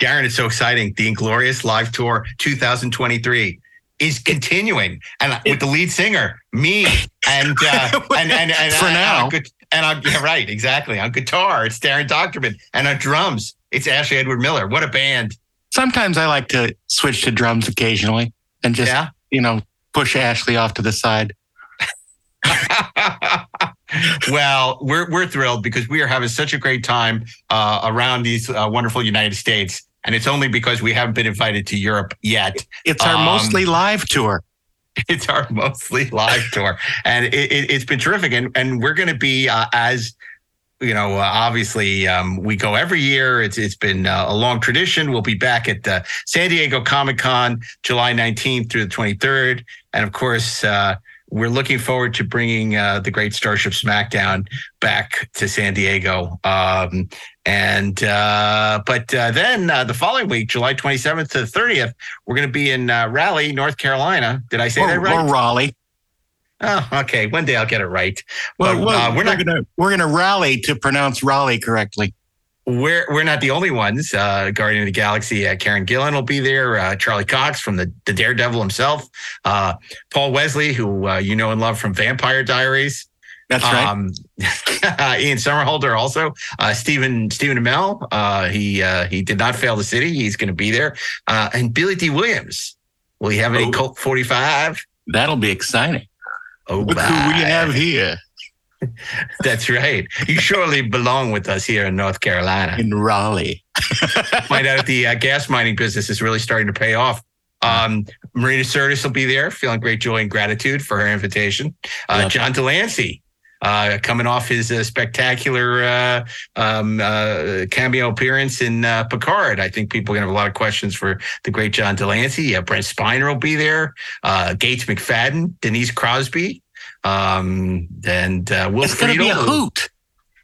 Darren, it's so exciting. The Inglorious Live Tour 2023 is continuing, and uh, with the lead singer, me, and uh, and and, and For and, now. and, and on, yeah, right, exactly. On guitar, it's Darren Dochterman, and on drums, it's Ashley Edward Miller. What a band! Sometimes I like to switch to drums occasionally and just, Yeah. you know, push Ashley off to the side. well, we're we're thrilled because we are having such a great time uh, around these uh, wonderful United States, and it's only because we haven't been invited to Europe yet. It's our Um, mostly live tour. It's our mostly live tour, and it, it, it's been terrific. And and we're going to be uh, as you know, uh, obviously um, we go every year. It's it's been uh, a long tradition. We'll be back at uh, San Diego Comic Con July 19th through the 23rd, and of course. Uh, we're looking forward to bringing uh, the great Starship SmackDown back to San Diego. Um, and uh, but uh, then uh, the following week, July 27th to the 30th, we're going to be in uh, Raleigh, North Carolina. Did I say Or, that right? or Raleigh. Oh, okay. One day I'll get it right. Well, But, well, uh, we're not- gonna we're gonna rally to pronounce Raleigh correctly. We're we're not the only ones. Uh, Guardian of the Galaxy, uh, Karen Gillan will be there. Uh, Charlie Cox from the, the Daredevil himself. Uh, Paul Wesley, who uh, you know and love from Vampire Diaries. That's right. Um, Ian Somerhalder also. Uh, Stephen Stephen Amell. Uh, he uh, he did not fail the city. He's going to be there. Uh, and Billy Dee Williams. Will he have any Oh. Colt 45? That'll be exciting. Oh, Look who we have here That's right. You surely belong with us here in North Carolina. in Raleigh. Find out if the uh, gas mining business is really starting to pay off. Um, Marina Sirtis will be there, feeling great joy and gratitude for her invitation. Uh, Yep. John de Lancie, uh, coming off his uh, spectacular uh, um, uh, cameo appearance in uh, Picard. I think people are going to have a lot of questions for the great John de Lancie. Uh, Brent Spiner will be there. Uh, Gates McFadden, Denise Crosby, um, and uh, Will It's gonna be a hoot.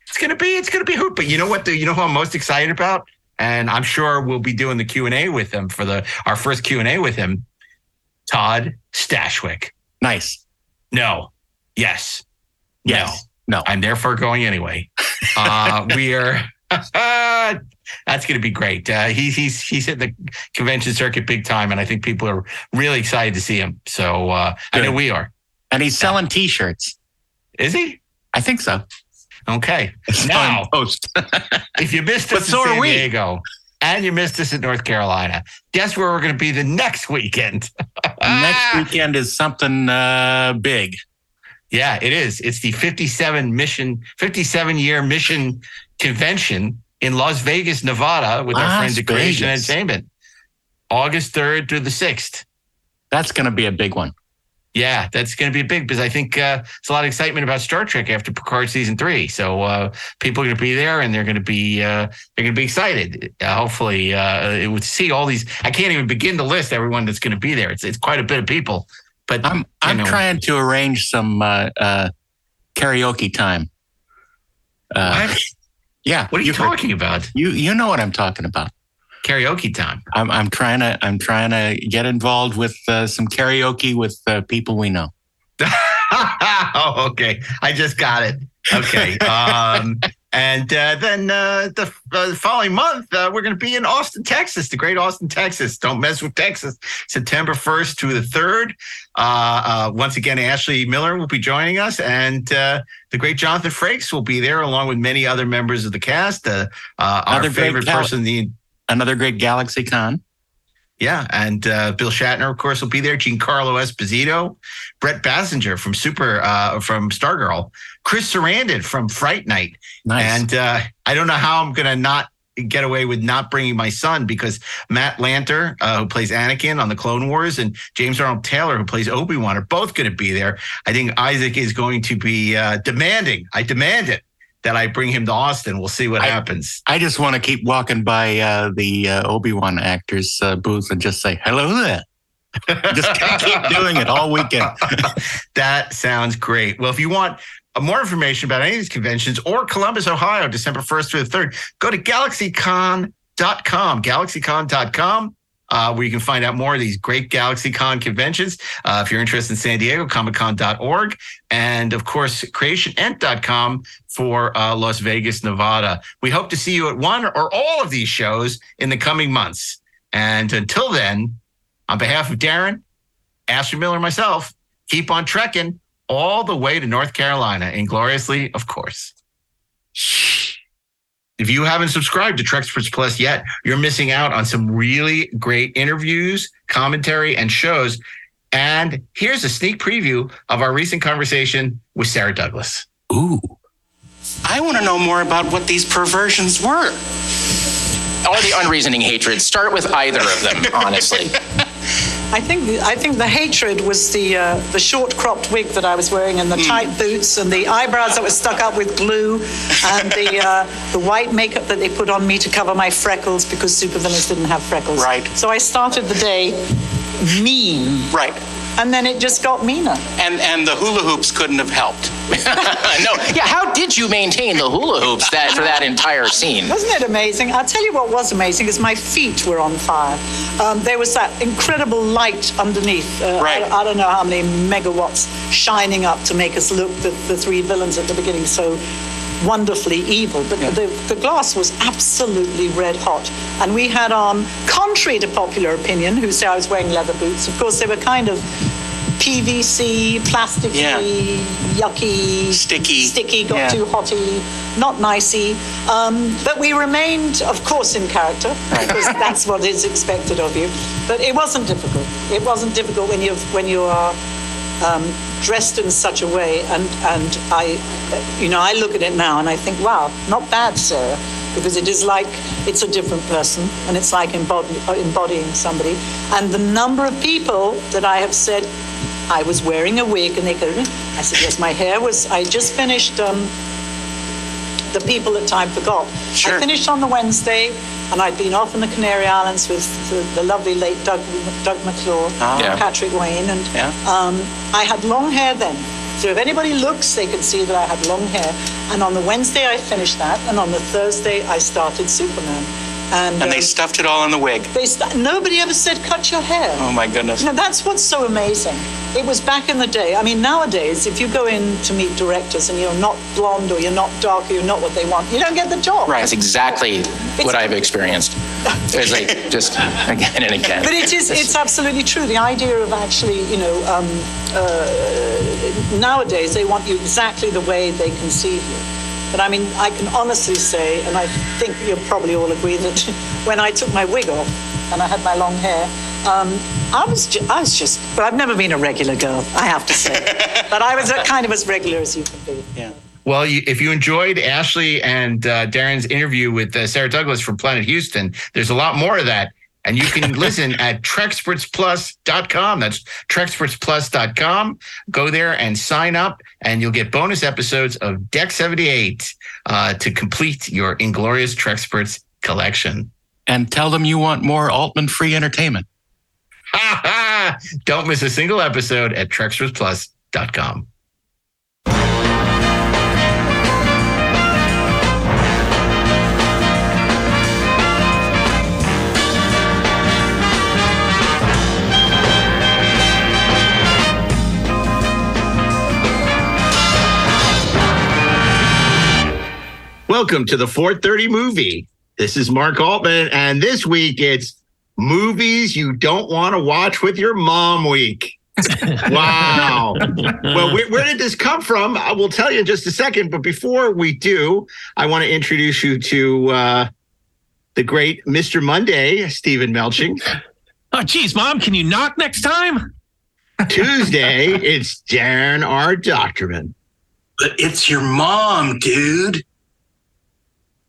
It's gonna be it's gonna be a hoot. But you know what? The, you know who I'm most excited about, and I'm sure we'll be doing the Q and A with him for the our first Q and A with him. Todd Stashwick. Nice. No. Yes. Yes. No. No. I'm therefore going anyway. Uh, we are. that's going to be great. Uh, he's he's he's hit the convention circuit big time, and I think people are really excited to see him. So uh, I know we are. And he's selling T-shirts. Is he? I think so. Okay. It's Now, post. if you missed But us so in are San we. Diego and you missed us in North Carolina, guess where we're going to be the next weekend? Next weekend is something uh, big. Yeah, it is. It's the 57 mission, 57 year mission convention in Las Vegas, Nevada, with our friends at Creation Entertainment, August 3rd through the 6th. That's going to be a big one. Yeah, that's going to be big because I think uh, there's a lot of excitement about Star Trek after Picard season three. So uh, people are going to be there and they're going to be uh, they're going to be excited. Uh, hopefully, uh, it would see all these. I can't even begin to list everyone that's going to be there. It's it's quite a bit of people. But I'm I'm know. trying to arrange some uh, uh, karaoke time. Uh, what? yeah, what are you you've heard- talking about? You you know what I'm talking about. Karaoke time. I'm I'm trying to I'm trying to get involved with uh, some karaoke with uh, people we know. oh, okay. I just got it. Okay. Um, and uh, then uh, the, uh, the following month, uh, we're going to be in Austin, Texas, the great Austin, Texas. Don't mess with Texas. September 1st to the 3rd. Uh, uh, once again, Ashley Miller will be joining us, and uh, the great Jonathan Frakes will be there, along with many other members of the cast. Uh, uh, our favorite gal- person, the Another great Galaxy Con. yeah, and uh, Bill Shatner, of course, will be there. Giancarlo Esposito, Brec Bassinger from Super uh, from Stargirl, Chris Sarandon from Fright Night, Nice. and uh, I don't know how I'm gonna not get away with not bringing my son because Matt Lanter, uh, who plays Anakin on the Clone Wars, and James Arnold Taylor, who plays Obi Wan, are both going to be there. I think Isaac is going to be uh, demanding. I demand it that I bring him to Austin. We'll see what I- happens. I just want to keep walking by uh, the uh, Obi Wan actors uh, booth and just say hello there. just keep doing it all weekend. that sounds great. Well, if you want more information about any of these conventions or Columbus, Ohio, December 1st through the 3rd, go to galaxycon.com, galaxycon.com. uh, where you can find out more of these great GalaxyCon conventions. Uh, if you're interested in San Diego, comiccon.org. And of course, creationent.com for uh, Las Vegas, Nevada. We hope to see you at one or all of these shows in the coming months. And until then, on behalf of Darren, Ashley Miller, and myself, keep on trekking all the way to North Carolina, ingloriously, of course. If you haven't subscribed to Treksperts Plus yet, you're missing out on some really great interviews, commentary, and shows. And here's a sneak preview of our recent conversation with Sarah Douglas. Ooh. I want to know more about what these perversions were. Or the unreasoning hatred. Start with either of them, honestly. I think I think the hatred was the uh, the short cropped wig that I was wearing and the Hmm. tight boots and the eyebrows that were stuck up with glue and the uh, the white makeup that they put on me to cover my freckles because supervillains didn't have freckles. Right. So I started the day mean, Right. And then it just got meaner. And and the hula hoops couldn't have helped. no, yeah. How did you maintain the hula hoops that for that entire scene? Wasn't it amazing? I'll tell you what was amazing is my feet were on fire. Um, there was that incredible light underneath. Uh, Right. I, I don't know how many megawatts shining up to make us look, the, the three villains at the beginning, so wonderfully evil. But the, the glass was absolutely red hot. And we had on, contrary to popular opinion, who say I was wearing leather boots, of course, they were kind of PVC, plastic Yeah. yucky, Sticky. sticky, got Yeah. too hotty, not nicey. Um, but we remained, of course, in character because that's what is expected of you. But it wasn't difficult. It wasn't difficult when you when you are um, dressed in such a way. And and I, you know, I look at it now and I think, wow, not bad, Sarah. Because it is like it's a different person, and it's like embody, embodying somebody. And the number of people that I have said, I was wearing a wig, and they go, I said, yes, my hair was. I just finished um, the people that time forgot. Sure. I finished on the Wednesday, and I'd been off in the Canary Islands with the, the lovely late Doug, Doug McClure. Yeah. Patrick Wayne, and Yeah. um, I had long hair then. So if anybody looks, they can see that I had long hair. And on the Wednesday, I finished that, and on the Thursday, I started Superman. And, And they um, stuffed it all in the wig. they st- nobody ever said cut your hair. Oh my goodness. Know, that's what's so amazing. It was back in the day. I mean, nowadays, if you go in to meet directors and you're not blonde or you're not dark or you're not what they want, you don't get the job. Right. That's exactly what I've experienced. It's like just again and again. But it is, it's absolutely true. The idea of actually, you know, um, uh, nowadays they want you exactly the way they conceive you. But I mean, I can honestly say, and I think you'll probably all agree that when I took my wig off and I had my long hair, um, I was, ju- I was just, but I've never been a regular girl, I have to say. but I was kind of as regular as you can be. Yeah. Well, you, if you enjoyed Ashley and uh, Darren's interview with uh, Sarah Douglas from Planet Houston, there's a lot more of that. And you can listen at trekspertsplus.com. That's trekspertsplus.com. Go there and sign up, and you'll get bonus episodes of Deck 78 uh, to complete your Inglorious Treksperts collection. And tell them you want more Altman free entertainment. Ha ha! Don't miss a single episode at trekspertsplus.com. Welcome to the 430 movie. This is Mark Altman, and this week it's movies you don't want to watch with your mom week. wow. well, where, where did this come from? I will tell you in just a second. But before we do, I want to introduce you to uh, the great Mr. Monday, Steven Melching. Oh, geez, mom, can you knock next time? Tuesday, it's Darren R. Dochterman. But it's your mom, dude.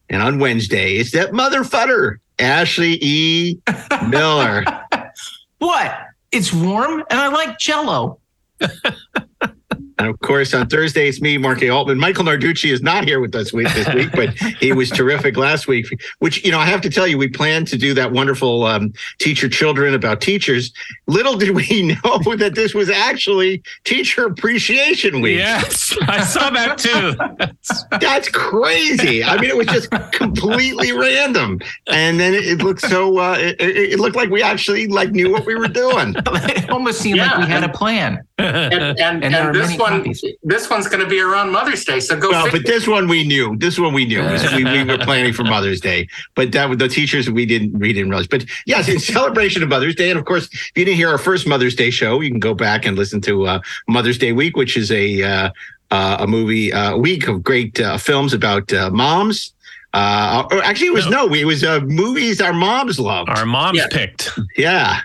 And on Wednesday, it's that mother fudder, Ashley E. Miller. What? It's warm and I like jello. And of course, on Thursday, it's me, Mark A. Altman. Michael Narducci is not here with us week this week, but he was terrific last week. Which you know, I have to tell you, we planned to do that wonderful um, teacher children about teachers. Little did we know that this was actually Teacher Appreciation Week. Yes, I saw that too. That's crazy. I mean, it was just completely random, and then it, looked so. Uh, it, it, looked like we actually like knew what we were doing. it almost seemed yeah. like we had a plan. And, and, and, and this one, copies. this one's going to be around Mother's Day. So go. Well, but this one we knew. This one we knew. we, we were planning for Mother's Day, but that the teachers we didn't we didn't realize. But yes, in celebration of Mother's Day, and of course, if you didn't hear our first Mother's Day show, you can go back and listen to uh, Mother's Day Week, which is a uh, uh, a movie uh, week of great uh, films about uh, moms. Uh, or actually, it was no, no it was uh, movies our moms loved. Our moms yeah. picked. Yeah,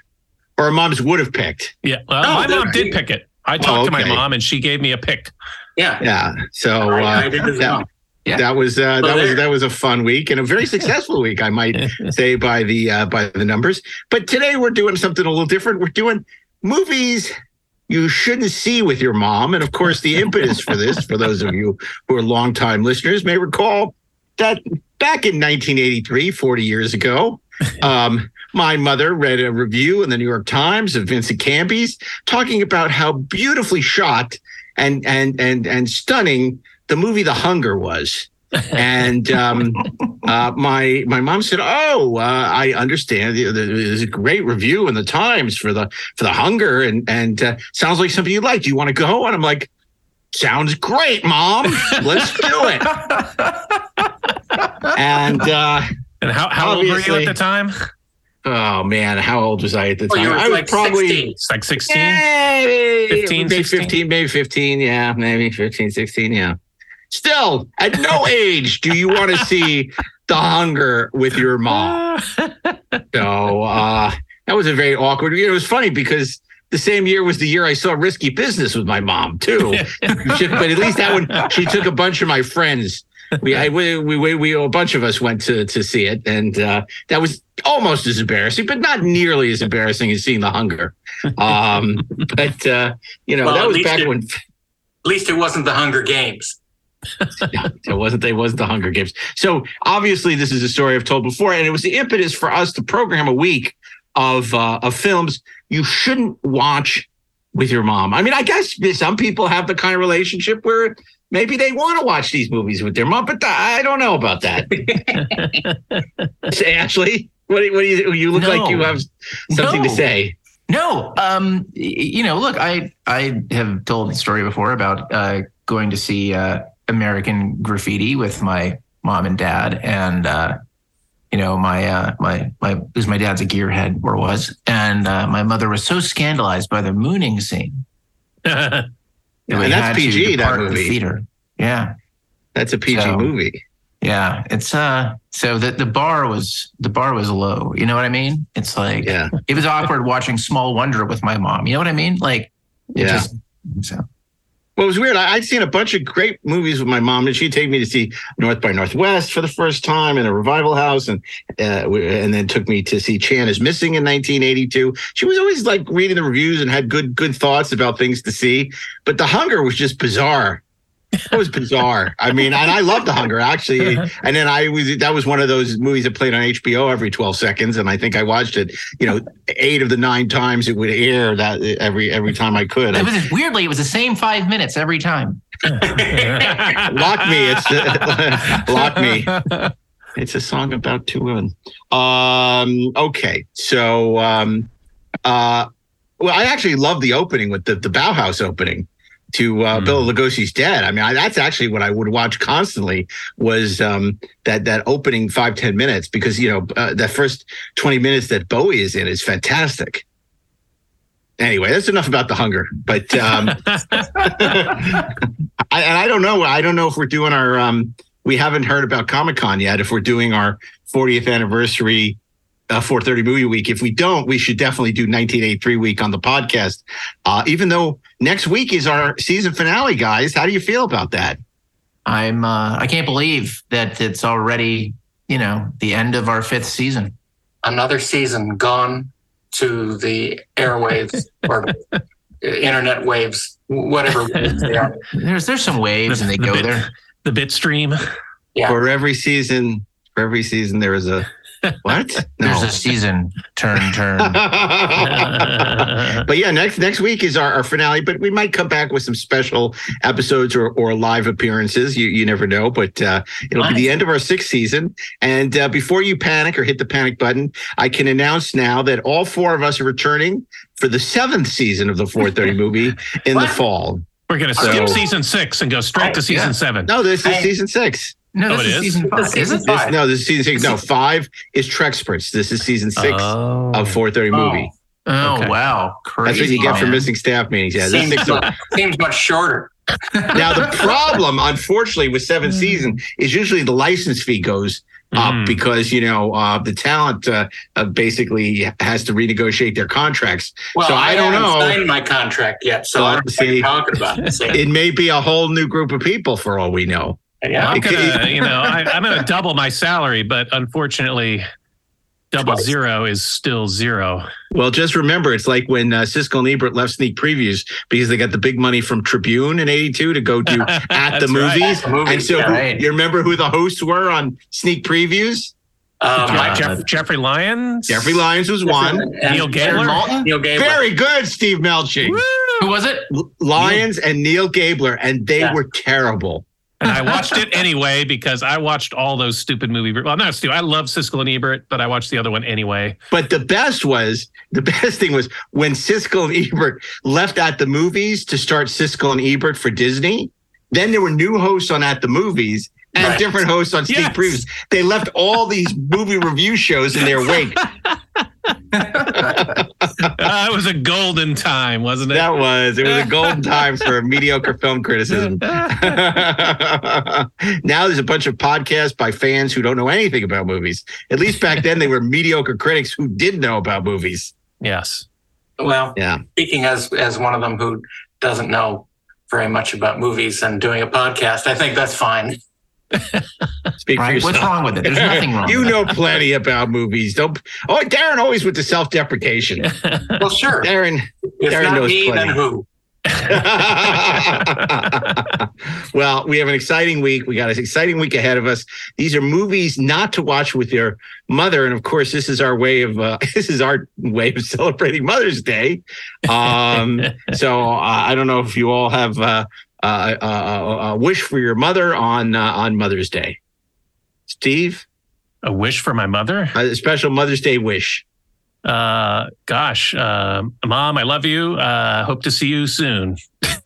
or moms would have picked. Yeah, well, oh, my mom did pick it. I talked oh, okay. to my mom, and she gave me a pick. Yeah, yeah. So uh, I, I that, well. yeah. that was uh, that was that was a fun week and a very successful week, I might say by the uh, by the numbers. But today we're doing something a little different. We're doing movies you shouldn't see with your mom. And of course, the impetus for this, for those of you who are longtime listeners, may recall that back in 1983, 40 years ago, um, my mother read a review in the New York Times of Vincent Canby's talking about how beautifully shot and and and and stunning the movie The Hunger was and um, uh, my my mom said, "Oh, uh, I understand. There's a great review in the Times for the for the hunger, and and uh, sounds like something you like. Do you want to go?" And I'm like, "Sounds great, mom. Let's do it." and uh, and how how old were you at the time? Oh man, how old was I at the time? I was like probably 16. like 16, maybe, 15, maybe 15, maybe 15. Yeah, maybe 15, 16. Yeah. Still, at no age do you want to see the hunger with your mom. So uh, that was a very awkward. It was funny because the same year was the year I saw Risky Business with my mom too. but at least that one, she took a bunch of my friends. We, I, we, we, we, a bunch of us went to to see it, and uh, that was almost as embarrassing, but not nearly as embarrassing as seeing The Hunger. Um, but uh, you know, well, that was back it, when. At least it wasn't The Hunger Games it wasn't it wasn't the Hunger Games. So obviously this is a story I've told before, and it was the impetus for us to program a week of uh, of films you shouldn't watch with your mom. I mean, I guess some people have the kind of relationship where maybe they want to watch these movies with their mom, but I don't know about that. Ashley, what, do, what do you you look no. like you have something no. to say? No, um, you know, look, I I have told the story before about uh, going to see uh, American Graffiti with my mom and dad, and uh, you know my uh, my my because my dad's a gearhead or was, and uh, my mother was so scandalized by the mooning scene. yeah, and that's PG. That movie. The theater. Yeah, that's a PG so, movie. Yeah, it's uh. So the the bar was the bar was low. You know what I mean? It's like yeah. It was awkward watching Small Wonder with my mom. You know what I mean? Like yeah. Just, so well, it was weird. I, would seen a bunch of great movies with my mom, and she'd take me to see North by Northwest for the first time in a revival house, and uh, and then took me to see Chan is Missing in 1982. She was always like reading the reviews and had good good thoughts about things to see, but The Hunger was just bizarre. It was bizarre. I mean, and I love The Hunger actually. And then I was that was one of those movies that played on HBO every 12 seconds, and I think I watched it, you know, eight of the nine times it would air that every every time I could. It was weirdly, it was the same five minutes every time. lock me. It's lock me. It's a song about two women. Um, okay, so um, uh, well, I actually love the opening with the the Bauhaus opening to uh, mm. Bela Lugosi's Dead. I mean, I, that's actually what I would watch constantly was um, that that opening five ten minutes because you know uh, that first twenty minutes that Bowie is in is fantastic. Anyway, that's enough about the hunger. But um, I, and I don't know. I don't know if we're doing our. Um, we haven't heard about Comic Con yet. If we're doing our 40th anniversary uh, 430 movie week. If we don't, we should definitely do 1983 week on the podcast. Uh, even though next week is our season finale, guys. How do you feel about that? I'm, uh, I can't believe that it's already, you know, the end of our fifth season. Another season gone to the airwaves or internet waves, whatever waves they are. There's there's some waves and they The go bit- there. The Bitstream. Yeah. For every season, for every season, there is a what? There's a season. Turn, turn. but yeah, next next week is our, our finale. But we might come back with some special episodes or, or live appearances. You you never know. But uh, it'll be the end of our sixth season. And uh, before you panic or hit the panic button, I can announce now that all four of us are returning for the seventh season of the 430 movie in the fall. We're gonna So- skip season six and go straight to season Yeah. seven. No, this is Hey. season six. No, Oh, this it is is? season This is five. Is season it? This, no, this is season six. No, five is Treksperts. This is season six Oh. of 430 movie. Oh Okay. wow, crazy! That's what you get for missing staff meetings. Yeah, seems, six. much, seems much shorter. Now the problem, unfortunately, with seventh season is usually the license fee goes up Mm. because you know uh, the talent uh, uh, basically has to renegotiate their contracts. Well, So I don't haven't know. signed my contract yet, so Well, I don't see. talking about. See? It may be a whole new group of people for all we know. Yeah. I'm gonna, you know, I, I'm gonna double my salary, but unfortunately, double Twice. zero is still zero. Well, just remember, it's like when uh, Siskel and Ebert left sneak previews because they got the big money from Tribune in '82 to go do at the That's right. movies. Movies, and so, yeah, who- right. you remember who the hosts were on sneak previews? Uh, Uh, Jeff, Jeffrey Lyons, Jeffrey Lyons was one. and- Neil and Gabler? Neil Gabler. Very good, Steve Melching. Who was it? L- Lyons and Neil Gabler, and they Yeah. were terrible. And I watched it anyway because I watched all those stupid movie. Well, not stupid. I love Siskel and Ebert, but I watched the other one anyway. But the best was the best thing was when Siskel and Ebert left at the movies to start Siskel and Ebert for Disney. Then there were new hosts on at the movies and Right. different hosts on Sneak Yes. Previews. They left all these movie review shows in their wake. Uh, it was a golden time, wasn't it? That was it was a golden time for mediocre film criticism. now there's a bunch of podcasts by fans who don't know anything about movies. At least back then they were mediocre critics who did know about movies. yes. Well, Yeah. speaking as as one of them who doesn't know very much about movies and doing a podcast, I think that's fine. Speak Right? What's wrong with it? There's nothing wrong. you know plenty about movies. Don't. Oh, Darren always with the self-deprecation. Well, sure. Darren. If Darren knows me, plenty. then who? well, we have an exciting week. We got an exciting week ahead of us. These are movies not to watch with your mother, and of course, this is our way of uh, this is our way of celebrating Mother's Day. Um, so uh, I don't know if you all have uh, uh, uh, a wish for your mother on uh, on Mother's Day. Steve, A wish for my mother. a special Mother's Day wish. Uh, gosh, uh, mom, I love you. Uh, hope to see you soon.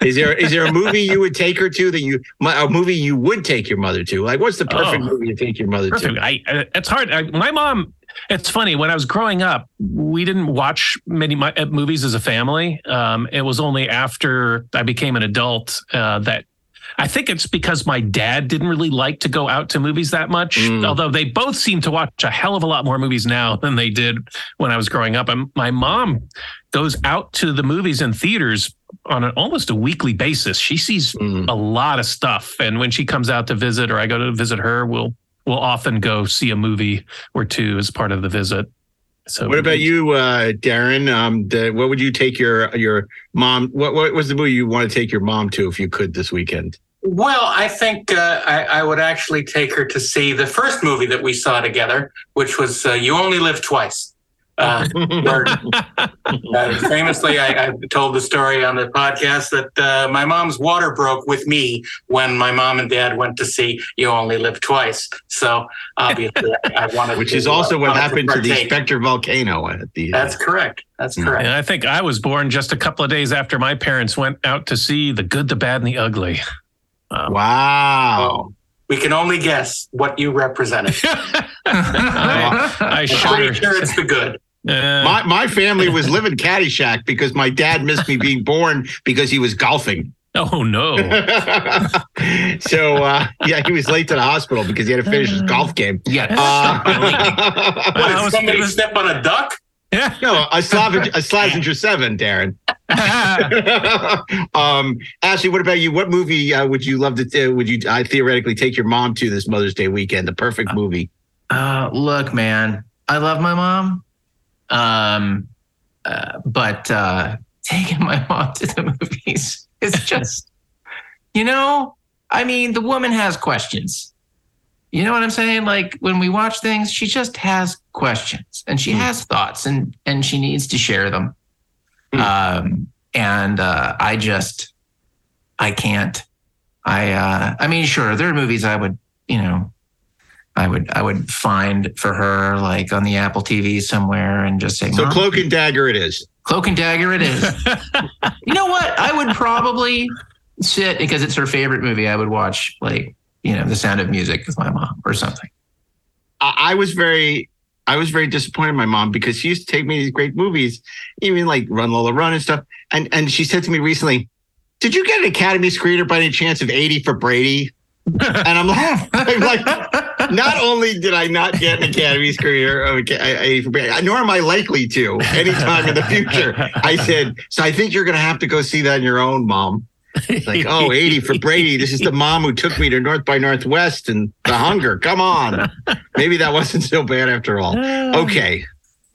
Is there is there a movie you would take her to that you a movie you would take your mother to? Like, what's the perfect Oh. movie to take your mother Perfect. to? I, I it's hard. I, my mom. It's funny when I was growing up, we didn't watch many uh, movies as a family. Um, it was only after I became an adult uh, that I think it's because my dad didn't really like to go out to movies that much. Mm. Although they both seem to watch a hell of a lot more movies now than they did when I was growing up. And my mom goes out to the movies and theaters on an almost a weekly basis. She sees Mm. a lot of stuff. And when she comes out to visit or I go to visit her, we'll we'll often go see a movie or two as part of the visit. So What about you, uh, Darren? Um, the, what would you take your your mom? What what was the movie you want to take your mom to if you could this weekend? Well, I think uh, I, I would actually take her to see the first movie that we saw together, which was uh, "You Only Live Twice." Uh, uh, famously, I, I told the story on the podcast that uh, my mom's water broke with me when my mom and dad went to see "You Only Live Twice." So obviously, I, I wanted, Which to, is also uh, what happened to the. Spectre volcano at the. That's correct. That's correct. And I think I was born just a couple of days after my parents went out to see The Good, the Bad, and the Ugly. wow. We can only guess what you represented. I, I I'm pretty sure it's the good. Uh, My my family was living Caddyshack because my dad missed me being born because he was golfing. oh no! so uh, yeah, he was late to the hospital because he had to finish his golf game. Yeah. Uh, What, I did was- somebody it was- step on a duck? Yeah. No, a Slavinger, a Slazenger seven, Darren. um, Ashley, what about you? What movie uh, would you love to? Uh, would you uh, theoretically take your mom to this Mother's Day weekend? The perfect movie. Uh, look, man, I love my mom. Um, uh, but uh, taking my mom to the movies. It's just, you know, I mean, the woman has questions. You know what I'm saying? Like when we watch things, she just has questions and she has thoughts and and she needs to share them. Um, and uh, I just, I can't. I uh, I mean, sure, there are movies I would, you know, I would I would find for her like on the Apple TV somewhere and just say, So "Mom, cloak and dagger it is. Cloak and Dagger it is. you know what? I would probably sit because it's her favorite movie. I would watch like, you know, The Sound of Music with my mom or something. I, I was very I was very disappointed in my mom because she used to take me to these great movies, even like Run Lola Run and stuff. And and she said to me recently, "Did you get an Academy screener by any chance of 80 for Brady?" And I'm like, I'm like, not only did I not get an Academy screener of Aca- 80 for Brady, nor am I likely to anytime in the future. I said, so I think you're going to have to go see that on your own, mom. It's like, oh, 80 for Brady. This is the mom who took me to North by Northwest and the hunger. Come on. Maybe that wasn't so bad after all. Okay.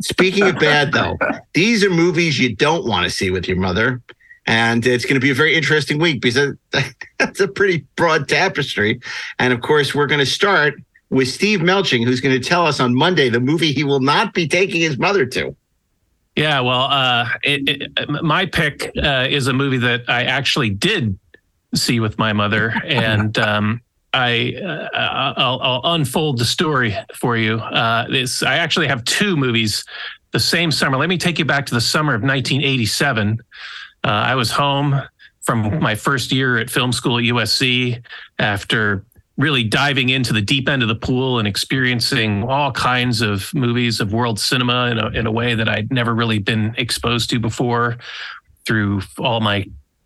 Speaking of bad, though, these are movies you don't want to see with your mother. And it's going to be a very interesting week because that's a pretty broad tapestry. And of course, we're going to start with Steve Melching, who's going to tell us on Monday the movie he will not be taking his mother to. Yeah, well, uh, it, it, my pick uh, is a movie that I actually did see with my mother, and um, I uh, I'll, I'll unfold the story for you. Uh, this I actually have two movies the same summer. Let me take you back to the summer of 1987. Uh, I was home from my first year at film school at USC after really diving into the deep end of the pool and experiencing all kinds of movies of world cinema in a, in a way that I'd never really been exposed to before through all my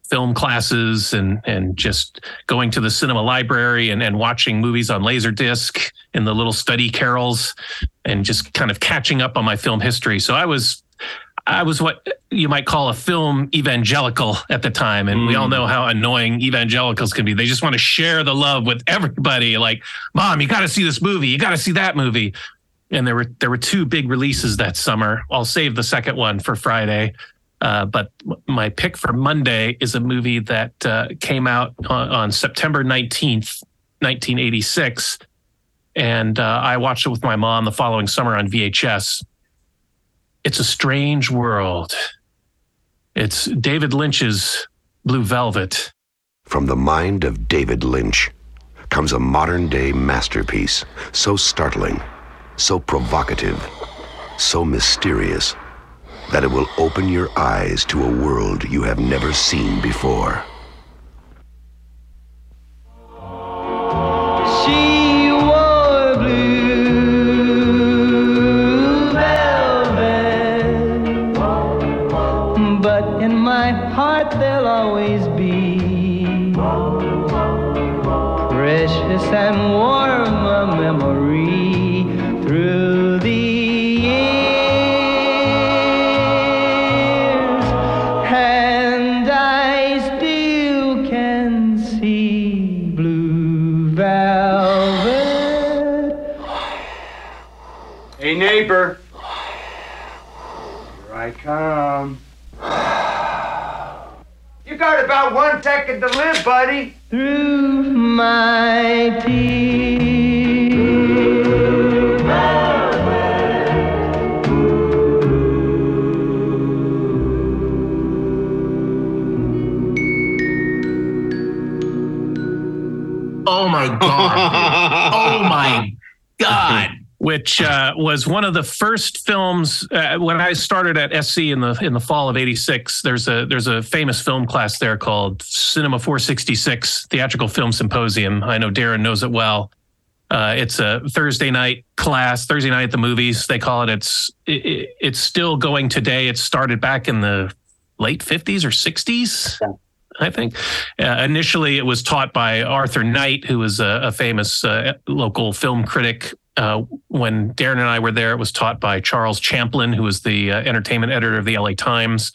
film classes and and just going to the cinema library and, and watching movies on laserdisc in the little study carrels and just kind of catching up on my film history. So I was I was what you might call a film evangelical at the time. And we all know how annoying evangelicals can be. They just want to share the love with everybody. Like, mom, you got to see this movie. You got to see that movie. And there were there were two big releases that summer. I'll save the second one for Friday. Uh, but my pick for Monday is a movie that uh, came out on, on September 19th, 1986. And uh, I watched it with my mom the following summer on VHS. It's a Strange World. It's David Lynch's Blue Velvet. From the mind of David Lynch comes a modern day masterpiece, so startling, so provocative, so mysterious that it will open your eyes to a world you have never seen before. Come. Um, you got about one second to live, buddy. through my tears. Oh my god! oh my god! Which uh, was one of the first films uh, when I started at SC in the in the fall of '86. There's a there's a famous film class there called Cinema 466 Theatrical Film Symposium. I know Darren knows it well. Uh, it's a Thursday night class, Thursday night at the movies. They call it. It's it, it- it's still going today. It started back in the late 50s or 60s. I think. Uh, initially, it was taught by Arthur Knight, who was a, a famous uh, local film critic. Uh, when Darren and I were there, it was taught by Charles Champlin, who was the uh, entertainment editor of the LA Times.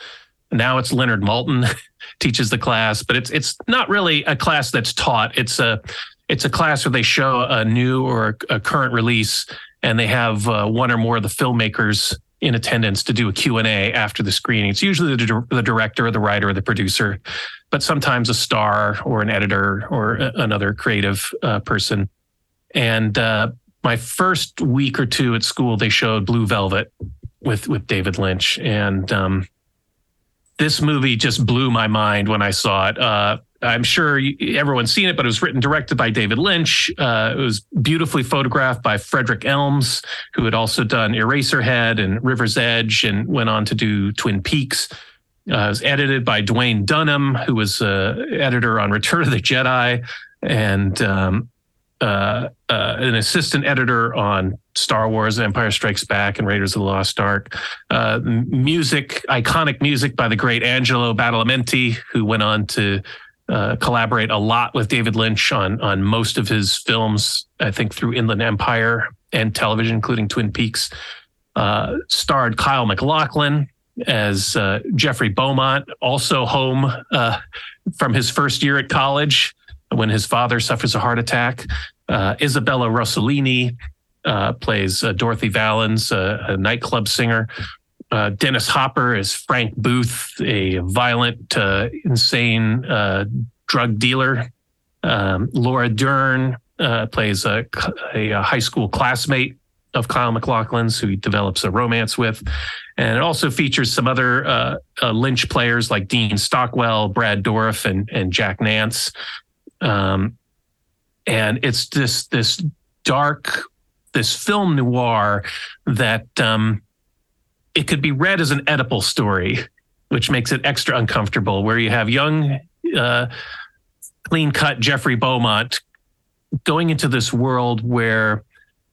Now it's Leonard Maltin teaches the class, but it's it's not really a class that's taught. It's a it's a class where they show a new or a current release, and they have uh, one or more of the filmmakers in attendance to do a Q&A after the screening. It's usually the, the director or the writer or the producer, but sometimes a star or an editor or a- another creative uh, person. And uh, my first week or two at school, they showed Blue Velvet with with David Lynch, and um, this movie just blew my mind when I saw it. Uh, I'm sure everyone's seen it, but it was written directed by David Lynch. Uh, it was beautifully photographed by Frederick Elmes, who had also done Eraserhead and River's Edge, and went on to do Twin Peaks. Uh, it was edited by Dwayne Dunham, who was uh, editor on Return of the Jedi, and um, uh, uh, an assistant editor on Star Wars, Empire Strikes Back, and Raiders of the Lost Ark. Uh, music, iconic music by the great Angelo Badalamenti, who went on to uh, collaborate a lot with David Lynch on on most of his films. I think through Inland Empire and television, including Twin Peaks. Uh, starred Kyle MacLachlan as Jeffrey Beaumont, also home from his first year at college when his father suffers a heart attack. Uh, Isabella Rossellini uh, plays uh, Dorothy Vallens, uh, a nightclub singer. Uh, Dennis Hopper is Frank Booth, a violent, uh, insane drug dealer. Um, Laura Dern plays a, a, high school classmate of Kyle MacLachlan's who he develops a romance with. And it also features some other Lynch players like Dean Stockwell, Brad Dourif, and, and Jack Nance. Um, and it's this this dark, this film noir that um, it could be read as an Oedipal story, which makes it extra uncomfortable. Where you have young, uh, clean cut Jeffrey Beaumont going into this world where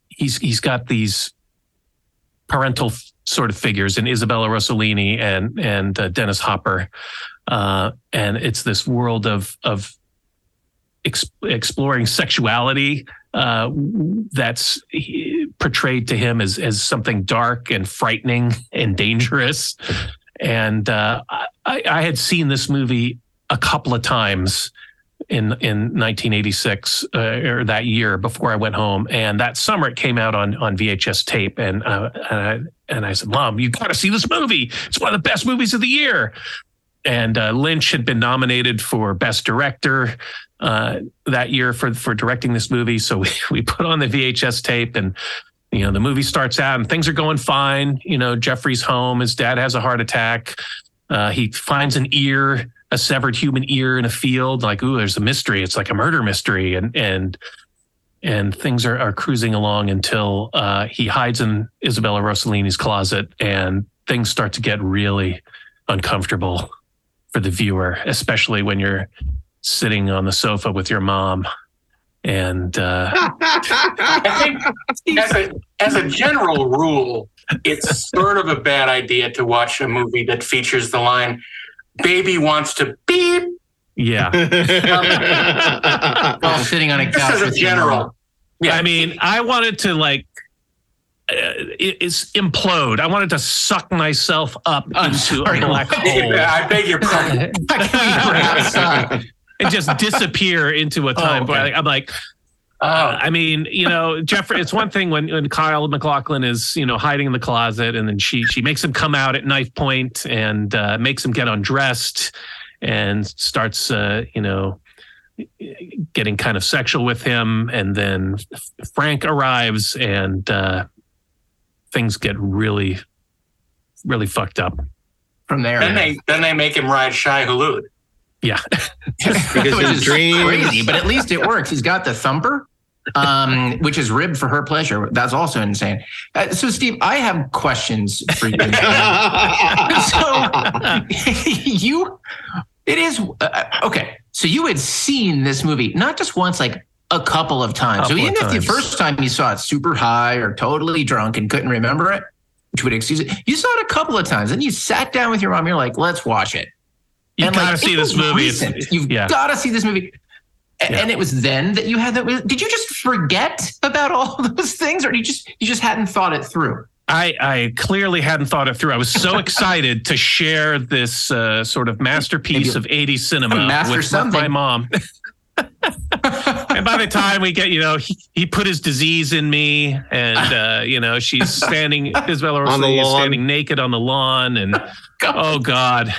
he's he's got these parental sort of figures in Isabella Rossellini and and uh, Dennis Hopper, uh, and it's this world of of ex- exploring sexuality uh, that's portrayed to him as as something dark and frightening and dangerous. And uh, I, I had seen this movie a couple of times in in 1986 uh, or that year before I went home, and that summer it came out on on VHS tape, and uh, and I and I said, "Mom, you got to see this movie. It's one of the best movies of the year." And uh, Lynch had been nominated for Best Director uh, that year for for directing this movie, so we we put on the VHS tape and. You know, the movie starts out and things are going fine. You know, Jeffrey's home. His dad has a heart attack. Uh, he finds an ear a severed human ear in a field like ooh there's a mystery it's like a murder mystery and and and things are, are cruising along until uh, he hides in isabella rossellini's closet and things start to get really uncomfortable for the viewer especially when you're sitting on the sofa with your mom and uh, I think as a, as a general rule, it's sort of a bad idea to watch a movie that features the line, baby wants to beep. yeah While sitting on a Just couch as a general. Yeah. I mean, I wanted to like uh, it- it's implode. I wanted to suck myself up I'm into sorry. a black hole I beg your pardon. and just disappear into a time. okay. where I'm like, Oh, I mean, you know, Jeffrey. It's one thing when, when Kyle MacLachlan is, you know, hiding in the closet, and then she she makes him come out at knife point and uh, makes him get undressed, and starts, uh, you know, getting kind of sexual with him, and then Frank arrives, and uh, things get really, really fucked up. From there. then they then they make him ride Shai Hulud. Yeah, Because which his is dreams- crazy, but at least it works. He's got the thumper, um, which is ribbed for her pleasure. That's also insane. Uh, so, Steve, I have questions for you. so, you, it is uh, okay. So you had seen this movie not just once, like a couple of times. so even if the first time you saw it super high or totally drunk and couldn't remember it, which would excuse it, you saw it a couple of times. and you sat down with your mom. You're like, let's watch it. you And, gotta like, see this movie. You've yeah. got to see this movie. A- Yeah. And it was then that you had that. Did you just forget about all those things, or you just you just hadn't thought it through? I, I clearly hadn't thought it through. I was so excited to share this uh, sort of masterpiece Maybe- of 80s cinema with, with my mom. and by the time we get, you know, he, he put his disease in me, and uh, you know, she's standing Isabella On the Rossellini is standing naked on the lawn, and oh god,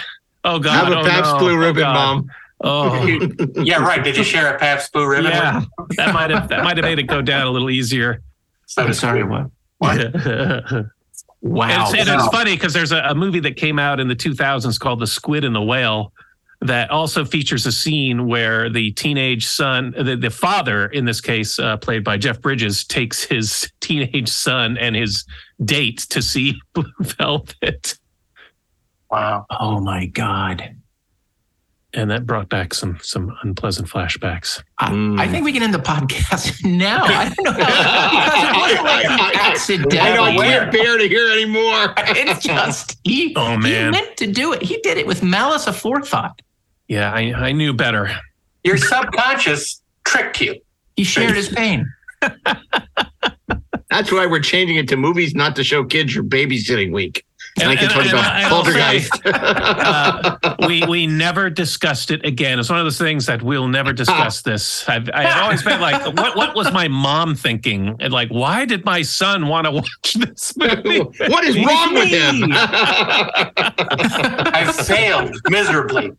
oh god, Have a oh, Pabst no. Blue Oh, Ribbon, God. Mom. Oh, yeah, right. Did you share a Pabst Blue Ribbon? yeah, that might have that might have made it go down a little easier. So I'm sorry, speak. what? Wow. And, it's, and it's funny because there's a, a movie that came out in the 2000s called The Squid and the Whale that also features a scene where the teenage son, the, the father in this case, uh, played by Jeff Bridges, takes his teenage son and his date to see Blue Velvet. Wow. oh my God. And that brought back some some unpleasant flashbacks. I, Mm. I think we can end the podcast now. I don't know because it wasn't like I- I- I- accidental. I know I Where? can't bear to hear anymore. It's just he. Oh, he man. meant to do it. He did it with malice aforethought. Yeah, I, I knew better. Your subconscious tricked you. He shared his pain. That's why we're changing it to movies not to show kids your babysitting week. And, I can talk and about I- and I'll say, uh, we we never discussed it again. It's one of those things that we'll never discuss this. I've, I've always been like, what what was my mom thinking? And like, why did my son want to watch this movie? what is wrong with him? I failed miserably.